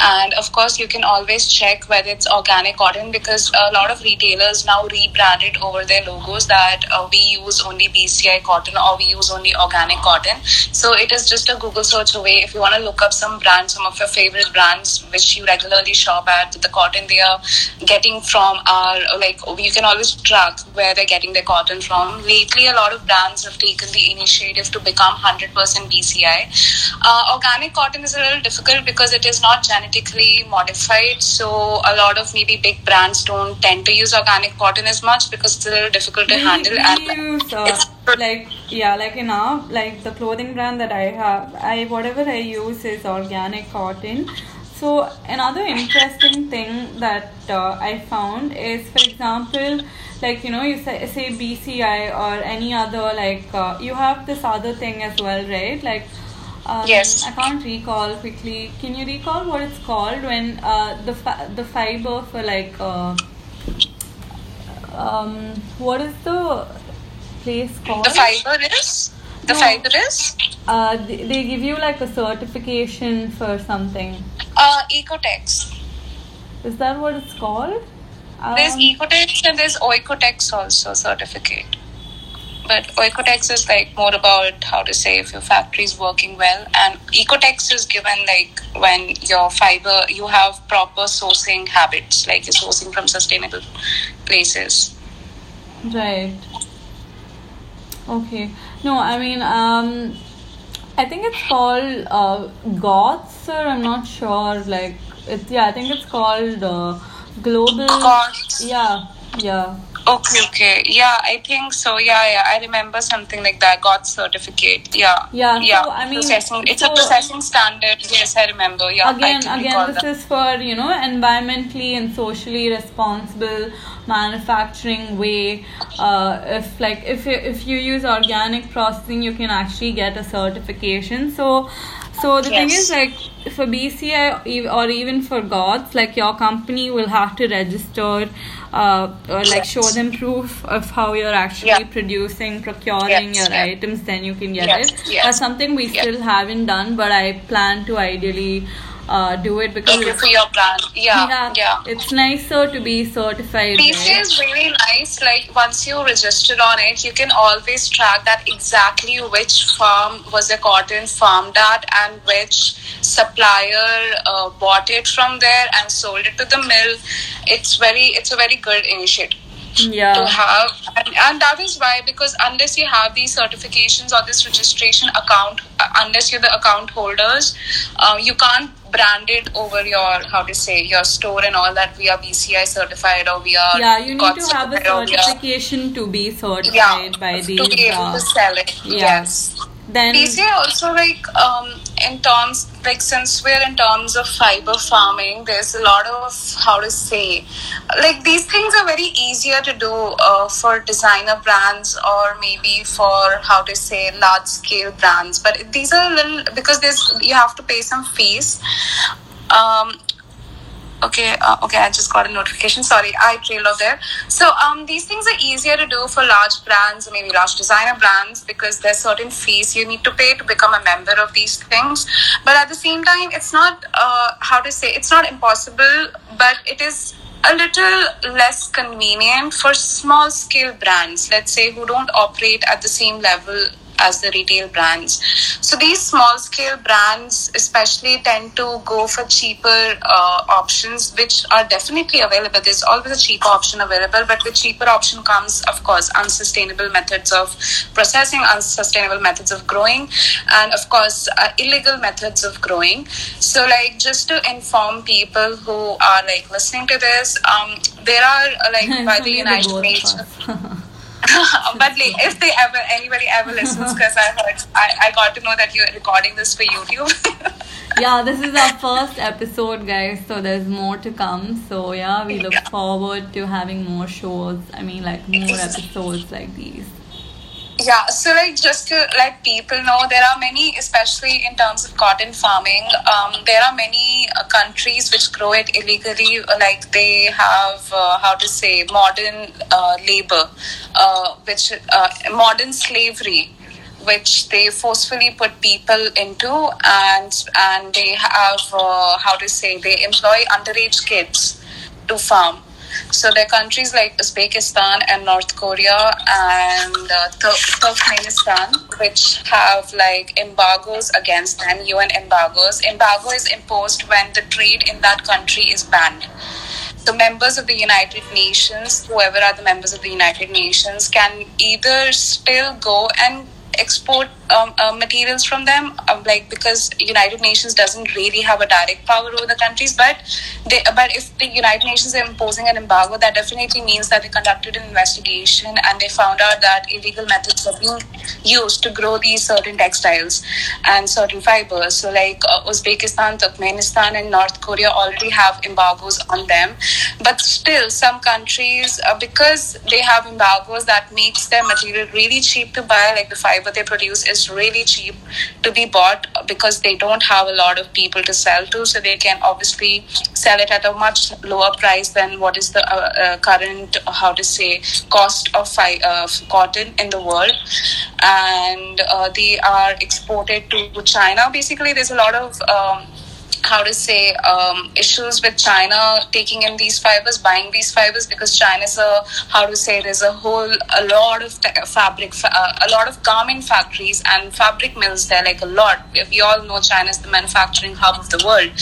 and of course you can always check whether it's organic cotton because a lot of retailers now rebranded over their logos that uh, we use only BCI cotton or we use only organic cotton. So it is just a Google search away. If you want to look up some brands, some of your favorite brands which you regularly shop at, the cotton they are getting from our like you can always track where they're getting their cotton from. Lately, a lot of brands have taken the initiative to become 100% BCI. Uh, organic cotton is a little difficult because it is not genetically modified. So a lot of maybe big brands don't tend to use organic cotton as much because it's a little difficult to we, handle. we and use uh, it's- like yeah like in our like the clothing brand that i have i whatever i use is organic cotton so another interesting thing that uh, i found is for example like you know you say, say bci or any other like uh, you have this other thing as well right like um, Yes. I can't recall quickly. Can you recall what it's called when uh, the fi- the fiber for like uh, um, what is the place called? the fiber is the No. fiber is Uh, they, they give you like a certification for something. uh, Ecotex. Is that what it's called? There's Um, Ecotex and there's Oikotex also certificate. But Oikotex is like more about how to say if your factory is working well, and Ecotex is given like when your fiber you have proper sourcing habits, like you're sourcing from sustainable places. Right. Okay. No, I mean, um, I think it's called uh, GOTS, or I'm not sure. Like, it's yeah, I think it's called uh, Global. GOTS. Yeah, yeah. Okay, okay, yeah, I think so. Yeah, yeah, I remember something like that. Got certificate. Yeah, Yeah, yeah. so, I mean, processing. It's so- a processing standard. Yes, I remember. Yeah, again again this that. is for you know environmentally and socially responsible manufacturing way uh, if like if you, if you use organic processing you can actually get a certification so so the thing is like for BCI or even for GOTS like your company will have to register uh, or like show them proof of how you're actually Yeah. producing procuring Yes, your yeah. items then you can get Yes, it yes. that's something we still haven't done but i plan to ideally uh, do it because it's, for your brand. Yeah, yeah. it's nicer to be certified. BCA right? is really nice. Like once you register on it, you can always track that exactly which farm was the cotton farmed at and which supplier uh, bought it from there and sold it to the mill. It's very, it's a very good initiative yeah. to have and, and that is why because unless you have these certifications or this registration account uh, unless you're the account holders uh, you can't brand it over your how to say your store and all that we are bci certified or we are Yeah, you need to have a certified or we are- certification to be certified yeah by to be able Uh, to sell it yeah. yes then BCA also like um, in terms like since we're in terms of fiber farming, there's a lot of how to say like these things are very easier to do uh, for designer brands or maybe for how to say large scale brands. But these are a little because there's you have to pay some fees. Um, okay uh, okay i just got a notification. Sorry i trailed off there. So um these things are easier to do for large brands maybe large designer brands because there's certain fees you need to pay to become a member of these things. But at the same time it's not uh, how to say it's not impossible but it is a little less convenient for small scale brands let's say who don't operate at the same level as the retail brands. So these small scale brands, especially, tend to go for cheaper uh, options, which are definitely available. There's always a cheaper option available, but with cheaper option comes, of course, unsustainable methods of processing, unsustainable methods of growing, and of course, uh, illegal methods of growing. So, like, just to inform people who are like listening to this, um, there are uh, like [LAUGHS] by the United Nations. [LAUGHS] [LAUGHS] but like, if they ever anybody ever listens because i heard I, I got to know that you're recording this for youtube [LAUGHS] yeah, this is our first episode, guys. So there's more to come. So yeah, we look Yeah. forward to having more shows. I mean, like more episodes like these. Yeah so like just to let people know there are many especially in terms of cotton farming um, there are many uh, countries which grow it illegally like they have uh, how to say modern uh, labor uh, which uh, modern slavery which they forcefully put people into and and they have uh, how to say they employ underage kids to farm so there are countries like Uzbekistan and North Korea and uh, Turkmenistan, which have like embargoes against them, UN embargoes. Embargo is imposed when the trade in that country is banned. The members of the United Nations, whoever are the members of the United Nations, can either still go and export um, uh, materials from them, um, like because United Nations doesn't really have a direct power over the countries. But they, but if the United Nations are imposing an embargo, that definitely means that they conducted an investigation and they found out that illegal methods are being used to grow these certain textiles and certain fibers. So, like uh, Uzbekistan, Turkmenistan, and North Korea already have embargoes on them, but still, some countries, uh, because they have embargoes, that makes their material really cheap to buy. Like the fiber they produce is really cheap to be bought because they don't have a lot of people to sell to, so they can obviously sell it at a much lower price than what is the uh, uh, current, uh, how to say, cost of fi- uh, cotton in the world. And uh, they are exported to China. Basically, there's a lot of um, how to say um, issues with China taking in these fibers, buying these fibers because China is a how to say there's a whole a lot of fabric, fa- a lot of garment factories and fabric mills there, like a lot. We all know China is the manufacturing hub of the world,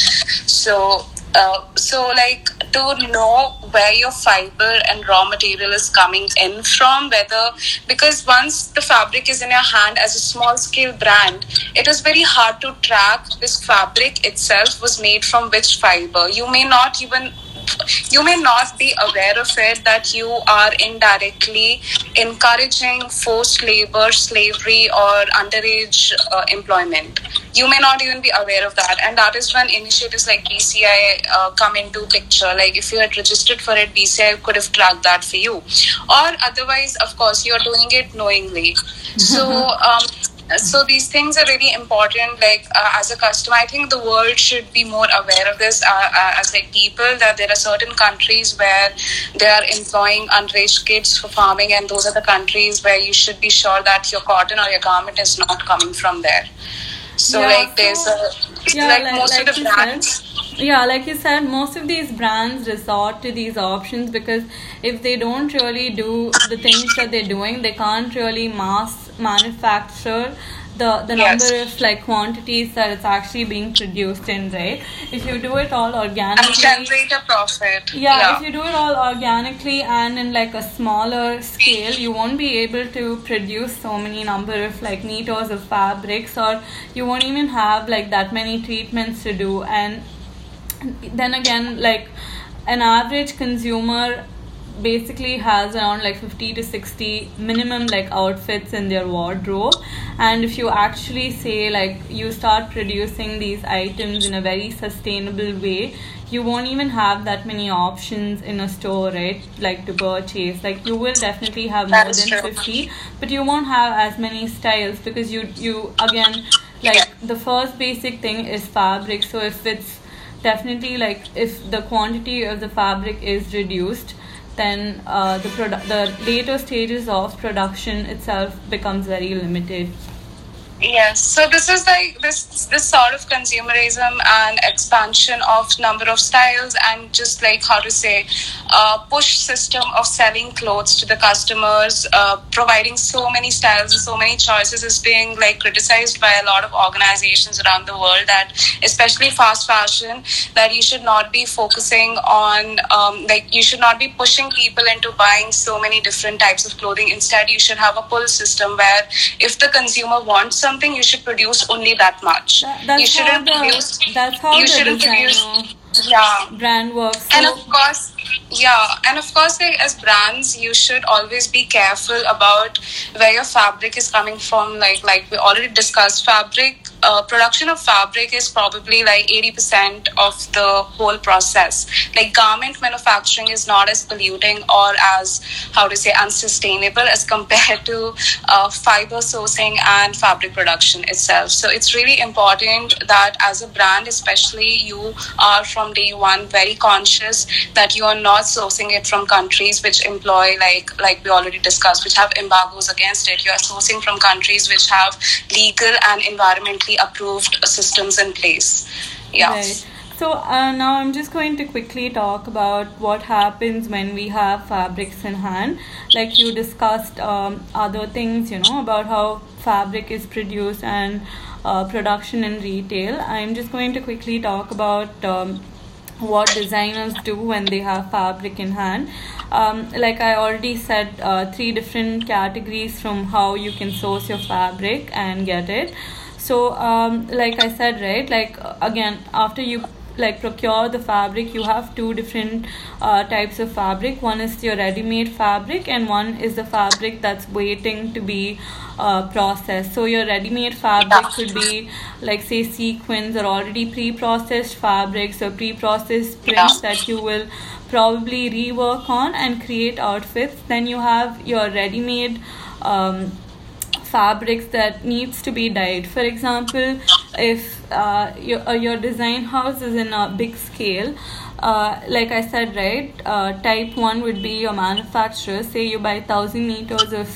so. Uh, so like to know where your fiber and raw material is coming in from whether because once the fabric is in your hand as a small scale brand it is very hard to track this fabric itself was made from which fiber. You may not even you may not be aware of it that you are indirectly encouraging forced labor, slavery, or underage uh, employment. You may not even be aware of that, and that is when initiatives like BCI uh, come into picture. Like if you had registered for it, BCI could have tracked that for you, or otherwise, of course, you are doing it knowingly. So. [LAUGHS] Um, so these things are really important like uh, as a customer i think the world should be more aware of this uh, uh, as like people that there are certain countries where they are employing underage kids for farming and those are the countries where you should be sure that your cotton or your garment is not coming from there So Yeah, like there's so- a Yeah, like, like- most like of the brands. Yeah, like you said, most of these brands resort to these options because if they don't really do the things that they're doing, they can't really mass manufacture the the Yes. number of like quantities that it's actually being produced in, right? If you do it all And organically, generate a profit. yeah, if you do it all organically and in like a smaller scale, you won't be able to produce so many number of like meters of fabrics, or you won't even have like that many treatments to do. And then again, like an average consumer basically has around like 50 to 60 minimum like outfits in their wardrobe. And if you actually say like you start producing these items in a very sustainable way you won't even have that many options in a store right? Like to purchase. Like you will definitely have more than true. 50 but you won't have as many styles because you you again like the first basic thing is fabric. So if it's definitely like if the quantity of the fabric is reduced then uh, the produ- the later stages of production itself becomes very limited Yes, so this is like this this sort of consumerism and expansion of number of styles and just like how to say, uh, push system of selling clothes to the customers, uh, providing so many styles and so many choices is being like criticized by a lot of organizations around the world. That especially fast fashion, that you should not be focusing on um, like you should not be pushing people into buying so many different types of clothing. Instead, you should have a pull system where if the consumer wants something, you should produce only that much. That- that's you shouldn't how the, produce. that's how you shouldn't produce. Yeah. brand works And of course, yeah, and of course, like as brands, you should always be careful about where your fabric is coming from. Like, like we already discussed, fabric uh, production of fabric is probably like eighty percent of the whole process. Like, garment manufacturing is not as polluting or as how to say unsustainable as compared to uh, fiber sourcing and fabric production itself. So it's really important that as a brand, especially, you are from day one very conscious that you are not sourcing it from countries which employ like like we already discussed, which have embargoes against it. You are sourcing from countries which have legal and environmentally approved systems in place. Yeah. Right. So uh, now I'm just going to quickly talk about what happens when we have fabrics in hand. Like you discussed um, other things, you know, about how fabric is produced and uh, production in retail. I'm just going to quickly talk about um, what designers do when they have fabric in hand. Um, like I already said, uh, three different categories from how you can source your fabric and get it. So, um, like I said, right, like uh, again, after you like procure the fabric, you have two different uh, types of fabric. One is your ready-made fabric, and one is the fabric that's waiting to be uh, processed. So, your ready-made fabric could be like say sequins or already pre-processed fabrics or pre-processed prints that you will probably rework on and create outfits. Then you have your ready-made. Um, fabrics that needs to be dyed. For example if uh, your, uh, your design house is in a big scale uh, like i said right uh, type 1 would be your manufacturer. Say you buy 1000 meters of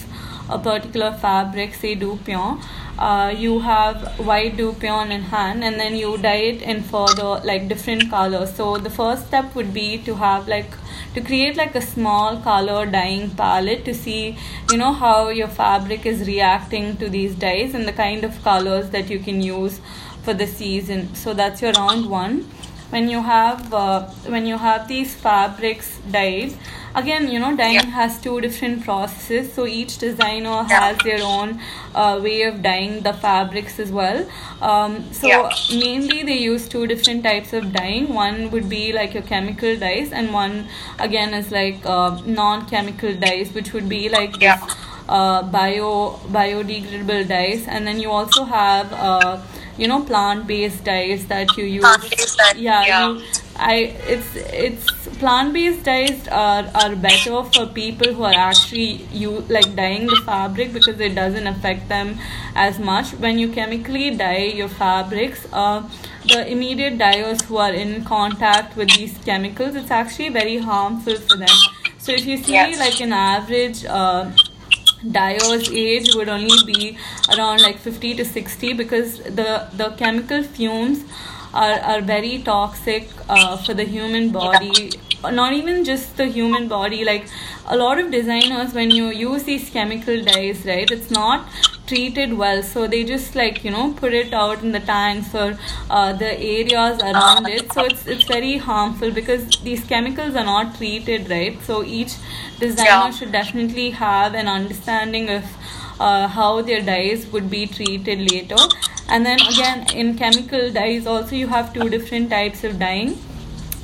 a particular fabric say dupion uh, you have white dupion in hand and then you dye it in further like different colors. So the first step would be to have like to create like a small color dyeing palette to see you know how your fabric is reacting to these dyes and the kind of colors that you can use for the season. So that's your round one when you have uh, when you have these fabrics dyed again you know dyeing Yeah. has two different processes so each designer has their own uh, way of dyeing the fabrics as well um, so Yeah. mainly they use two different types of dyeing one would be like your chemical dyes and one again is like uh, non-chemical dyes which would be like Yeah. this, uh, bio biodegradable dyes and then you also have uh, you know plant-based dyes that you use yeah, yeah. You, I it's it's plant-based dyes are, are better for people who are actually you like dyeing the fabric because it doesn't affect them as much when you chemically dye your fabrics uh, the immediate dyers who are in contact with these chemicals it's actually very harmful for them so if you see Yes. like an average uh, dyer's age would only be around like 50 to 60 because the the chemical fumes are, are very toxic uh, for the human body. Not even just the human body like a lot of designers when you use these chemical dyes right it's not treated well. So they just like you know put it out in the tanks or uh, the areas around it. So it's it's very harmful because these chemicals are not treated right? So each designer Yeah. should definitely have an understanding of uh, how their dyes would be treated later and then again in chemical dyes also you have two different types of dyeing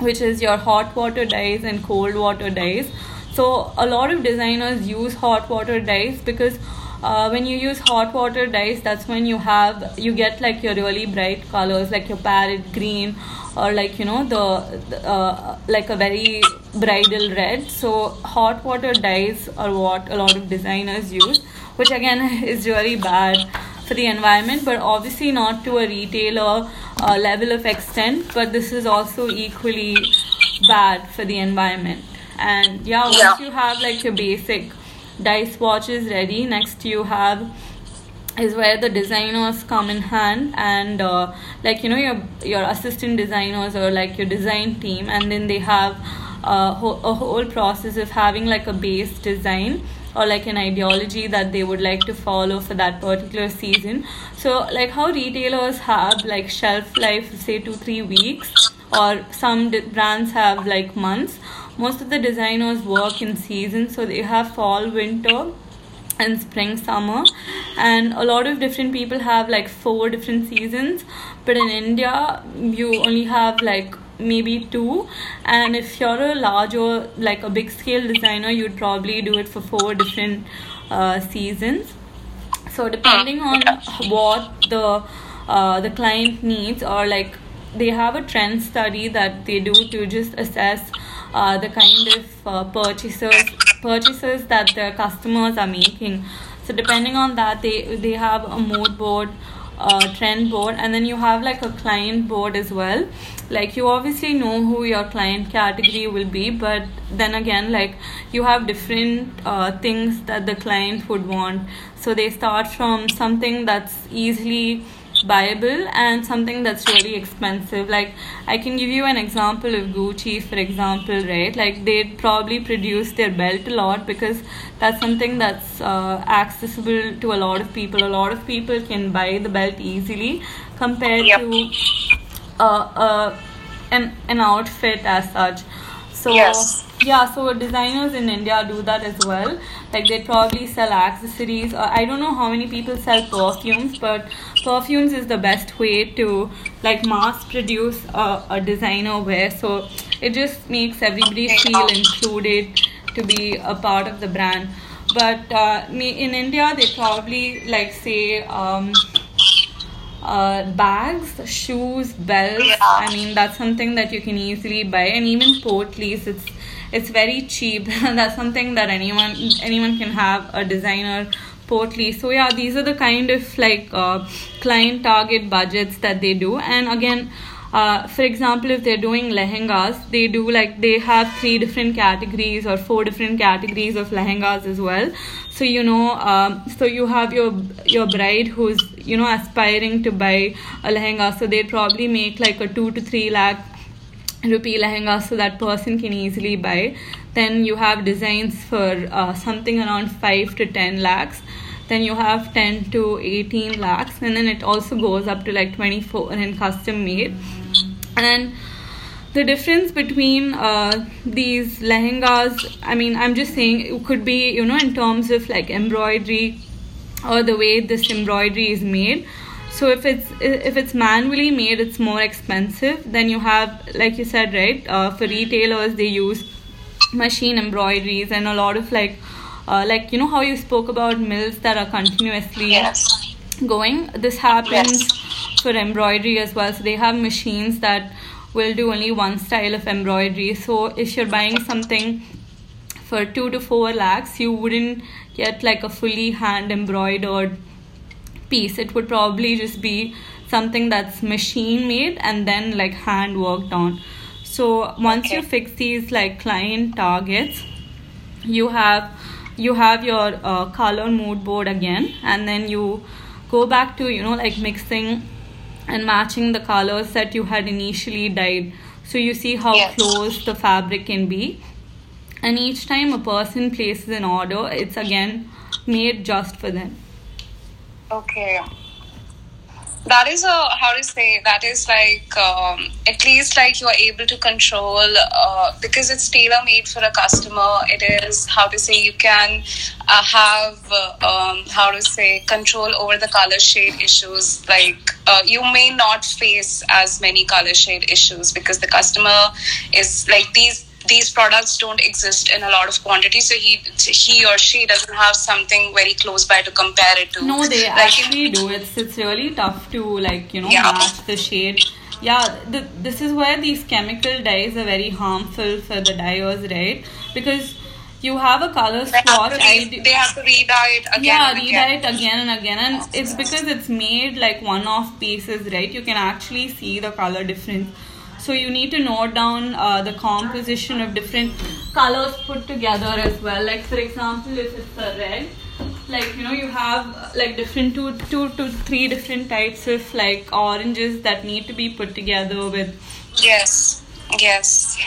which is your hot water dyes and cold water dyes. So a lot of designers use hot water dyes because uh, when you use hot water dyes, that's when you have you get like your really bright colors like your parrot green or like you know the, the uh, like a very bridal red. So hot water dyes are what a lot of designers use, which again [LAUGHS] is really bad for the environment, but obviously not to a retailer uh, level of extent. But this is also equally bad for the environment. And yeah, once Yeah. you have like your basic dye swatches ready, next you have is where the designers come in hand and uh, like you know your your assistant designers or like your design team and then they have uh, a whole process of having like a base design or like an ideology that they would like to follow for that particular season. So like how retailers have like shelf life say two three weeks or some brands have like months. Most of the designers work in seasons so they have fall winter and spring summer. And a lot of different people have like four different seasons. But in india you only have like maybe two. And if you're a larger like a big scale designer you'd probably do it for four different uh, seasons. So depending on what the uh, the client needs or like they have a trend study that they do to just assess uh, the kind of uh, purchases purchases that the customers are making. So depending on that they they have a mood board uh, trend board and then you have like a client board as well. Like you obviously know who your client category will be but then again like you have different uh, things that the client would want. So they start from something that's easily buyable and something that's really expensive. Like i can give you an example of gucci for example right? Like they probably produce their belt a lot because that's something that's uh, accessible to a lot of people. A lot of people can buy the belt easily compared Yep. to uh, uh, an, an outfit as such. So Yes. yeah so designers in india do that as well like they probably sell accessories uh, i don't know how many people sell perfumes but perfumes is the best way to like mass produce a, a designer wear so it just makes everybody feel included to be a part of the brand but uh, me- in india they probably like say um, uh, bags, shoes, belts. I mean, that's something that you can easily buy, and even potlis. It's it's very cheap. [LAUGHS] that's something that anyone anyone can have a designer potli. So yeah, these are the kind of like uh, client target budgets that they do. And again, uh, for example, if they're doing lehengas, they do like they have three different categories or four different categories of lehengas as well. So you know, um, so you have your your bride who's you know aspiring to buy a lehenga, so they probably make like a two to three lakh rupee lehenga so that person can easily buy then you have designs for uh, something around 5 to 10 lakhs. Then you have 10 to 18 lakhs and then it also goes up to like 24 in custom made. And the difference between uh, these lehengas i mean i'm just saying it could be you know in terms of like embroidery or the way this embroidery is made so if it's if it's manually made it's more expensive then you have like you said right uh, for retailers they use machine embroideries and a lot of like uh, like you know how you spoke about mills that are continuously Yes. going this happens Yes. for embroidery as well so they have machines that will do only one style of embroidery so if you're buying something for 2 to 4 lakhs you wouldn't get like a fully hand embroidered piece it would probably just be something that's machine made and then like hand worked on. So once you fix these like client targets you have you have your uh, color mood board again and then you go back to you know like mixing and matching the colors that you had initially dyed. So you see how Yes. close the fabric can be. And each time a person places an order it's again made just for them Okay. That is a how to say that is like um, at least like you are able to control uh, because it's tailor made for a customer. It is how to say you can uh, have uh, um, how to say control over the color shade issues. Like uh, you may not face as many color shade issues because the customer is like these these products don't exist in a lot of quantity so he he or she doesn't have something very close by to compare it to No, they Like, actually do. It's it's really tough to like you know Yeah. match the shade. Yeah, th- this is where these chemical dyes are very harmful for the dyers, right? Because you have a color they have, swatch. to re- they have to re-dye it again yeah, and re-dye again. it again and again, and it's because it's made like one-off pieces, right? You can actually see the color difference. So you need to note down uh, the composition of different colors put together as well. Like for example, if it's a red, like you know you have like different two two to three different types of like oranges that need to be put together with Yes, yes.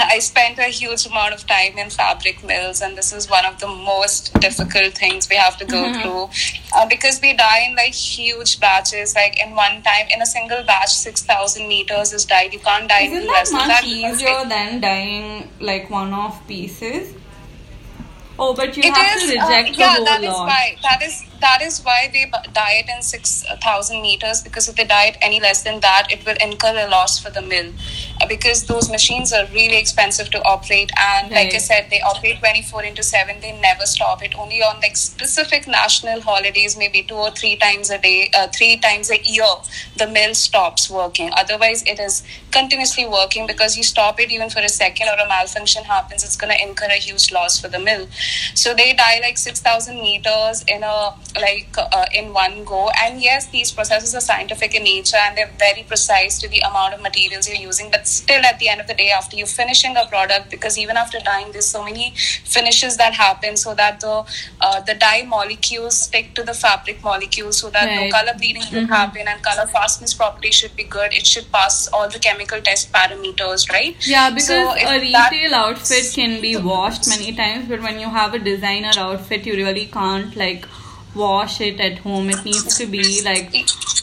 [LAUGHS] I spent a huge amount of time in fabric mills, and this is one of the most difficult things we have to go Mhm. through uh, because we dye in like huge batches. Like in one time, in a single batch, six thousand meters is dyed. You can't dye Isn't that much that. easier than dyeing like one-off pieces? Oh, but you It have is, to uh, reject the yeah, whole that is why that is that is why they diet in six thousand meters because if they diet any less than that, it will incur a loss for the mill Uh, because those machines are really expensive to operate and like I said, they operate twenty four into seven. They never stop it. Only on like specific national holidays, maybe two or three times a day, uh, three times a year, the mill stops working. Otherwise, it is continuously working because you stop it even for a second or a malfunction happens, it's going to incur a huge loss for the mill. So they die like 6,000 meters in a like uh, in one go. And yes, these processes are scientific in nature and they're very precise to the amount of materials you're using. But still, at the end of the day, after you're finishing a product, because even after dyeing, there's so many finishes that happen so that the uh, the dye molecules stick to the fabric molecules so that Right. no color bleeding should Mhm. happen and color fastness property should be good. It should pass all the chemical test parameters, right? Yeah, because So a retail outfit can be [LAUGHS] washed many times, but when you have a designer outfit, you really can't like wash it at home. It needs to be like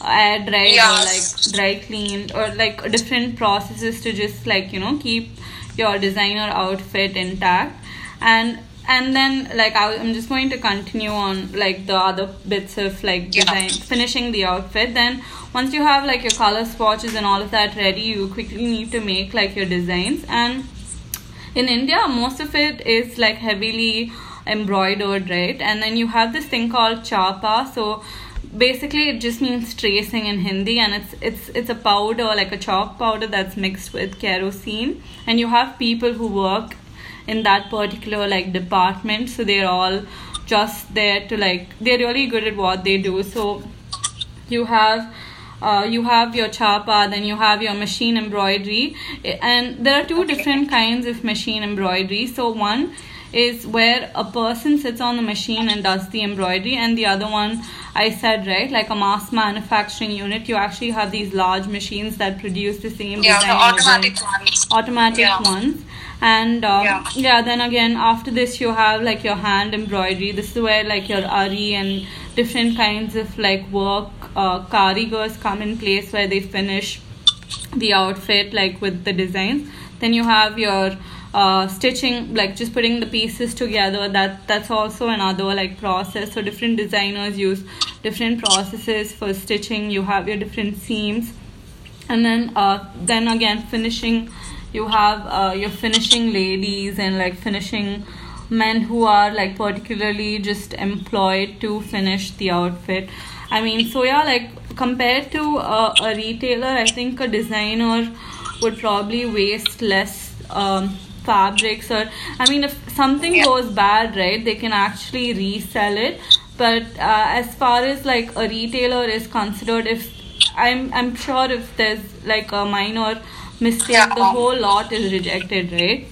air dried or like dry cleaned or like different processes to just like you know keep your designer outfit intact and and then like I, i'm just going to continue on like the other bits of like Yeah. design finishing the outfit then once you have like your color swatches and all of that ready you quickly need to make like your designs and in India, most of it is like heavily embroidered, right? And then you have this thing called chapa. So basically, it just means tracing in Hindi, and it's it's it's a powder like a chalk powder that's mixed with kerosene. And you have people who work in that particular like department, so they're all just there to like they're really good at what they do. So you have uh, you have your chapa then you have your machine embroidery and there are two different kinds of machine embroidery so one is where a person sits on the machine and does the embroidery and the other one i said right like a mass manufacturing unit you actually have these large machines that produce the same Yeah, the design over- automatic ones. automatic Yeah. ones and um, Yeah. yeah. then again after this you have like your hand embroidery this is where like your ari and different kinds of like work uh, karigars come in place where they finish the outfit like with the designs. Then you have your uh, stitching like just putting the pieces together. That that's also another like process. So different designers use different processes for stitching. You have your different seams. And then uh, then again finishing you have uh, your finishing ladies and like finishing men who are like particularly just employed to finish the outfit i mean so yeah like compared to uh, a retailer i think a designer would probably waste less um, fabrics or i mean if something Yeah. goes bad right they can actually resell it. But uh, as far as like a retailer is considered if i'm i'm sure if there's like a minor mistake the whole lot is rejected right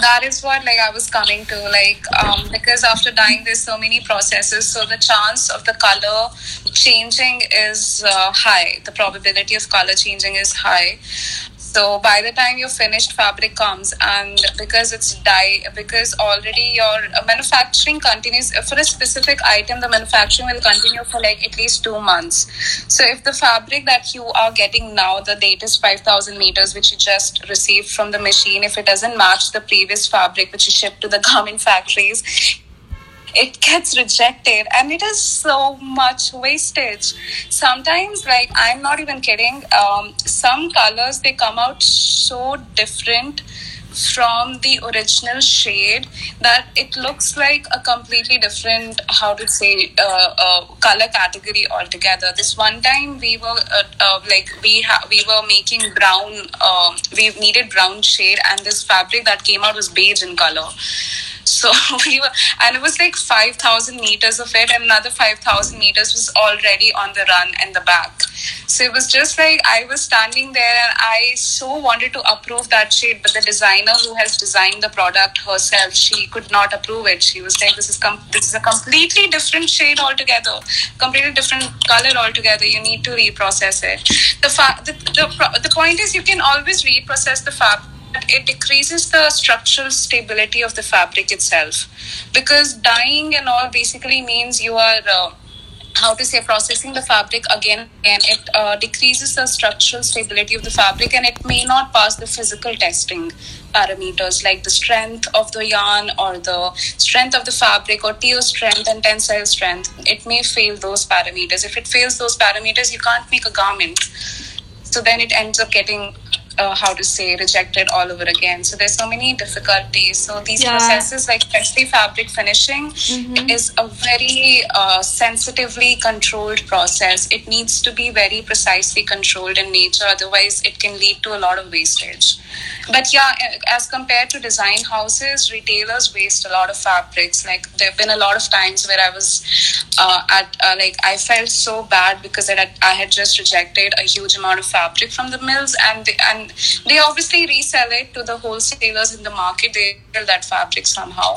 that is what like I was coming to like um, because after dyeing there's so many processes so the chance of the color changing is uh, high. The probability of color changing is high so by the time your finished fabric comes, and because it's dye, because already your uh, manufacturing continues uh, for a specific item, the manufacturing will continue for like at least two months. So if the fabric that you are getting now, the date is five thousand meters, which you just received from the machine, if it doesn't match the previous fabric which is shipped to the [LAUGHS] garment factories, it gets rejected and it is so much wastage. Sometimes like i'm not even kidding um, some colors they come out so different from the original shade that it looks like a completely different how to say uh, uh, color category altogether. This one time we were uh, uh like we ha- we were making brown um, we needed brown shade and this fabric that came out was beige in color so [LAUGHS] we were, and it was like 5,000 meters of it, and another 5,000 meters was already on the run in the back. So it was just like I was standing there and I so wanted to approve that shade, but the designer who has designed the product herself, she could not approve it. She was like, "This is com- this is a completely different shade altogether, completely different color altogether. You need to reprocess it." The fa- the, the, the point is, you can always reprocess the fabric it decreases the structural stability of the fabric itself. Because dyeing and all basically means you are uh, how to say processing the fabric again and it uh, decreases the structural stability of the fabric and it may not pass the physical testing parameters like the strength of the yarn or the strength of the fabric or tear strength and tensile strength. It may fail those parameters. If it fails those parameters you can't make a garment. So then it ends up getting uh, how to say rejected all over again. So there's so many difficulties. So these yeah. processes like especially fabric finishing mm-hmm. is a very uh, sensitively controlled process. It needs to be very precisely controlled in nature otherwise it can lead to a lot of wastage. But yeah as compared to design houses retailers waste a lot of fabrics. Like there have been a lot of times where i was uh, at uh, like i felt so bad because I had, I had just rejected a huge amount of fabric from the mills and they, and they obviously resell it to the wholesalers in the market they sell that fabric somehow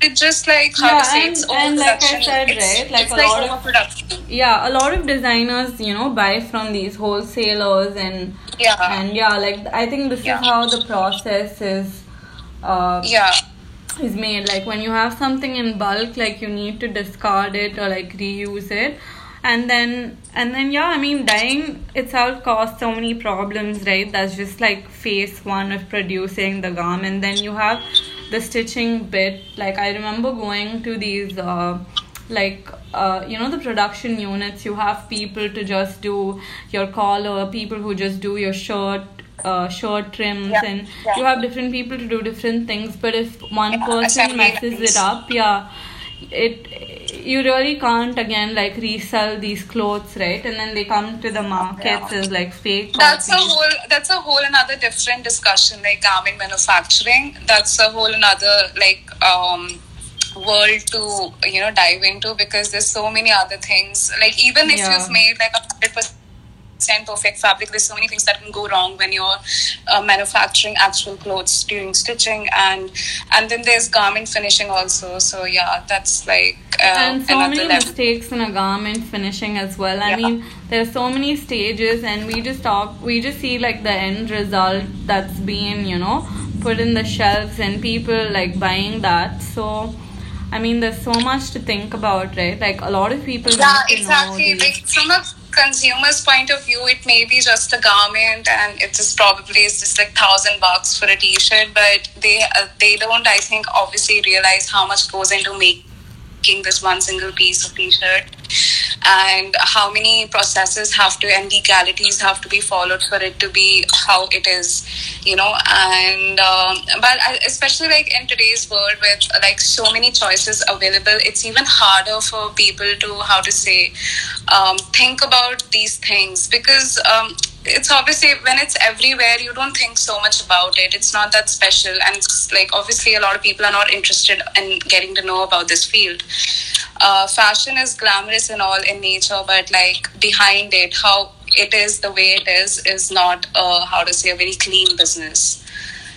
it's just like how yeah, to say and, it's and like I said, it's, right? Like it's a like lot of yeah, a lot of designers, you know, buy from these wholesalers and yeah, and yeah, like I think this yeah. is how the process is. Uh, yeah is made like when you have something in bulk like you need to discard it or like reuse it and then and then yeah i mean dying itself caused so many problems right? That's just like phase one of producing the garment then you have the stitching bit. Like i remember going to these uh, like uh, you know the production units. You have people to just do your collar people who just do your shirt uh, shirt trims. Yeah, and yeah. you have different people to do different things. But if one yeah, person messes it up yeah it you really can't again like resell these clothes right and then they come to the markets yeah. as like fake that's copies. a whole that's a whole another different discussion like garment manufacturing that's a whole another like um world to you know dive into because there's so many other things like even if yeah. you've made like a hundred percent perfect fabric. There's so many things that can go wrong when you're uh, manufacturing actual clothes during stitching, and and then there's garment finishing also. So yeah, that's like uh, and so many level. mistakes in a garment finishing as well. I yeah. mean, there's so many stages, and we just talk, we just see like the end result that's being you know put in the shelves, and people like buying that. So. I mean, there's so much to think about, right? Like a lot of people. Yeah, exactly. Like some of consumer's point of view, it may be just a garment and it is probably is just like thousand bucks for a t-shirt, but they uh, they don't, I think, obviously realize how much goes into making this one single piece of t-shirt. And how many processes have to and legalities have to be followed for it to be how it is you know? And um, but especially like in today's world with like so many choices available it's even harder for people to how to say um, think about these things. Because um, it's obviously when it's everywhere you don't think so much about it. It's not that special. And it's like obviously a lot of people are not interested in getting to know about this field. Uh, fashion is glamorous and all in nature but like behind it how it is the way it is is not uh, how to say a very clean business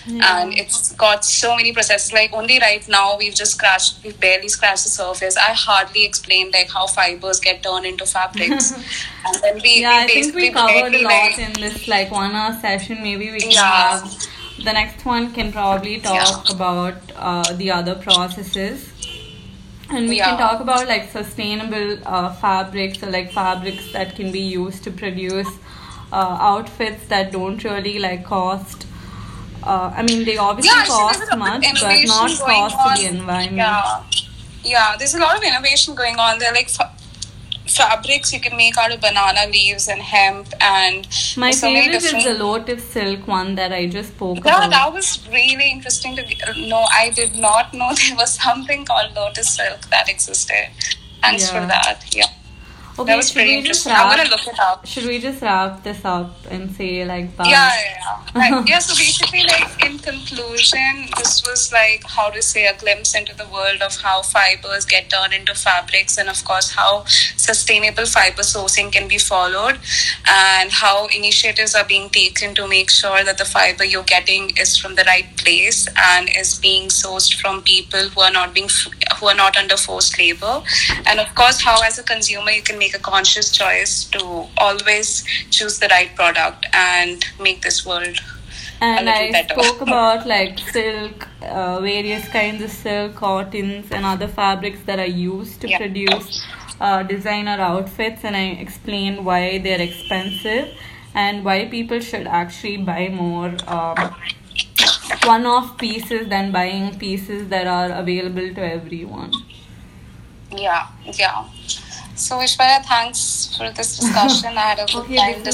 Yeah. and it's got so many processes. Like only right now we've just scratched, we've barely scratched the surface. I hardly explained like how fibers get turned into fabrics, [LAUGHS] and then we, yeah, we I think we covered a lot like, in this like one hour session. Maybe we can Yeah. have the next one can probably talk about uh, the other processes. And we can talk about like sustainable uh, fabrics or like fabrics that can be used to produce uh, outfits that don't really like cost. Uh, I mean, they obviously yeah, cost there's a lot of much, but not cost to the environment. Yeah, yeah. There's a lot of innovation going on. There, are like fa- fabrics you can make out of banana leaves and hemp, and My so favorite is the lotus silk one that I just spoke Yeah, about. that was really interesting to know. I did not know [LAUGHS] there was something called lotus silk that existed. Thanks Yeah. for that. Yeah, Okay, that should we just interesting. I'm wrap? gonna look it up. Should we just wrap this up and say like bye? Yeah, yeah, yeah. Yeah, so basically, like, in conclusion, this was like how to say a glimpse into the world of how fibers get turned into fabrics, and of course, how sustainable fiber sourcing can be followed, and how initiatives are being taken to make sure that the fiber you're getting is from the right place and is being sourced from people who are not being who are not under forced labor, and of course, how as a consumer you can make a conscious choice to always choose the right product and make this world And a I little better. spoke [LAUGHS] about like silk, uh, various kinds of silk, cottons, and other fabrics that are used to Yeah. produce uh, designer outfits, and I explained why they're expensive and why people should actually buy more um, one-off pieces than buying pieces that are available to everyone. Yeah, yeah. So, Ishwarya, thanks for this discussion. I had a good [LAUGHS] Okay, time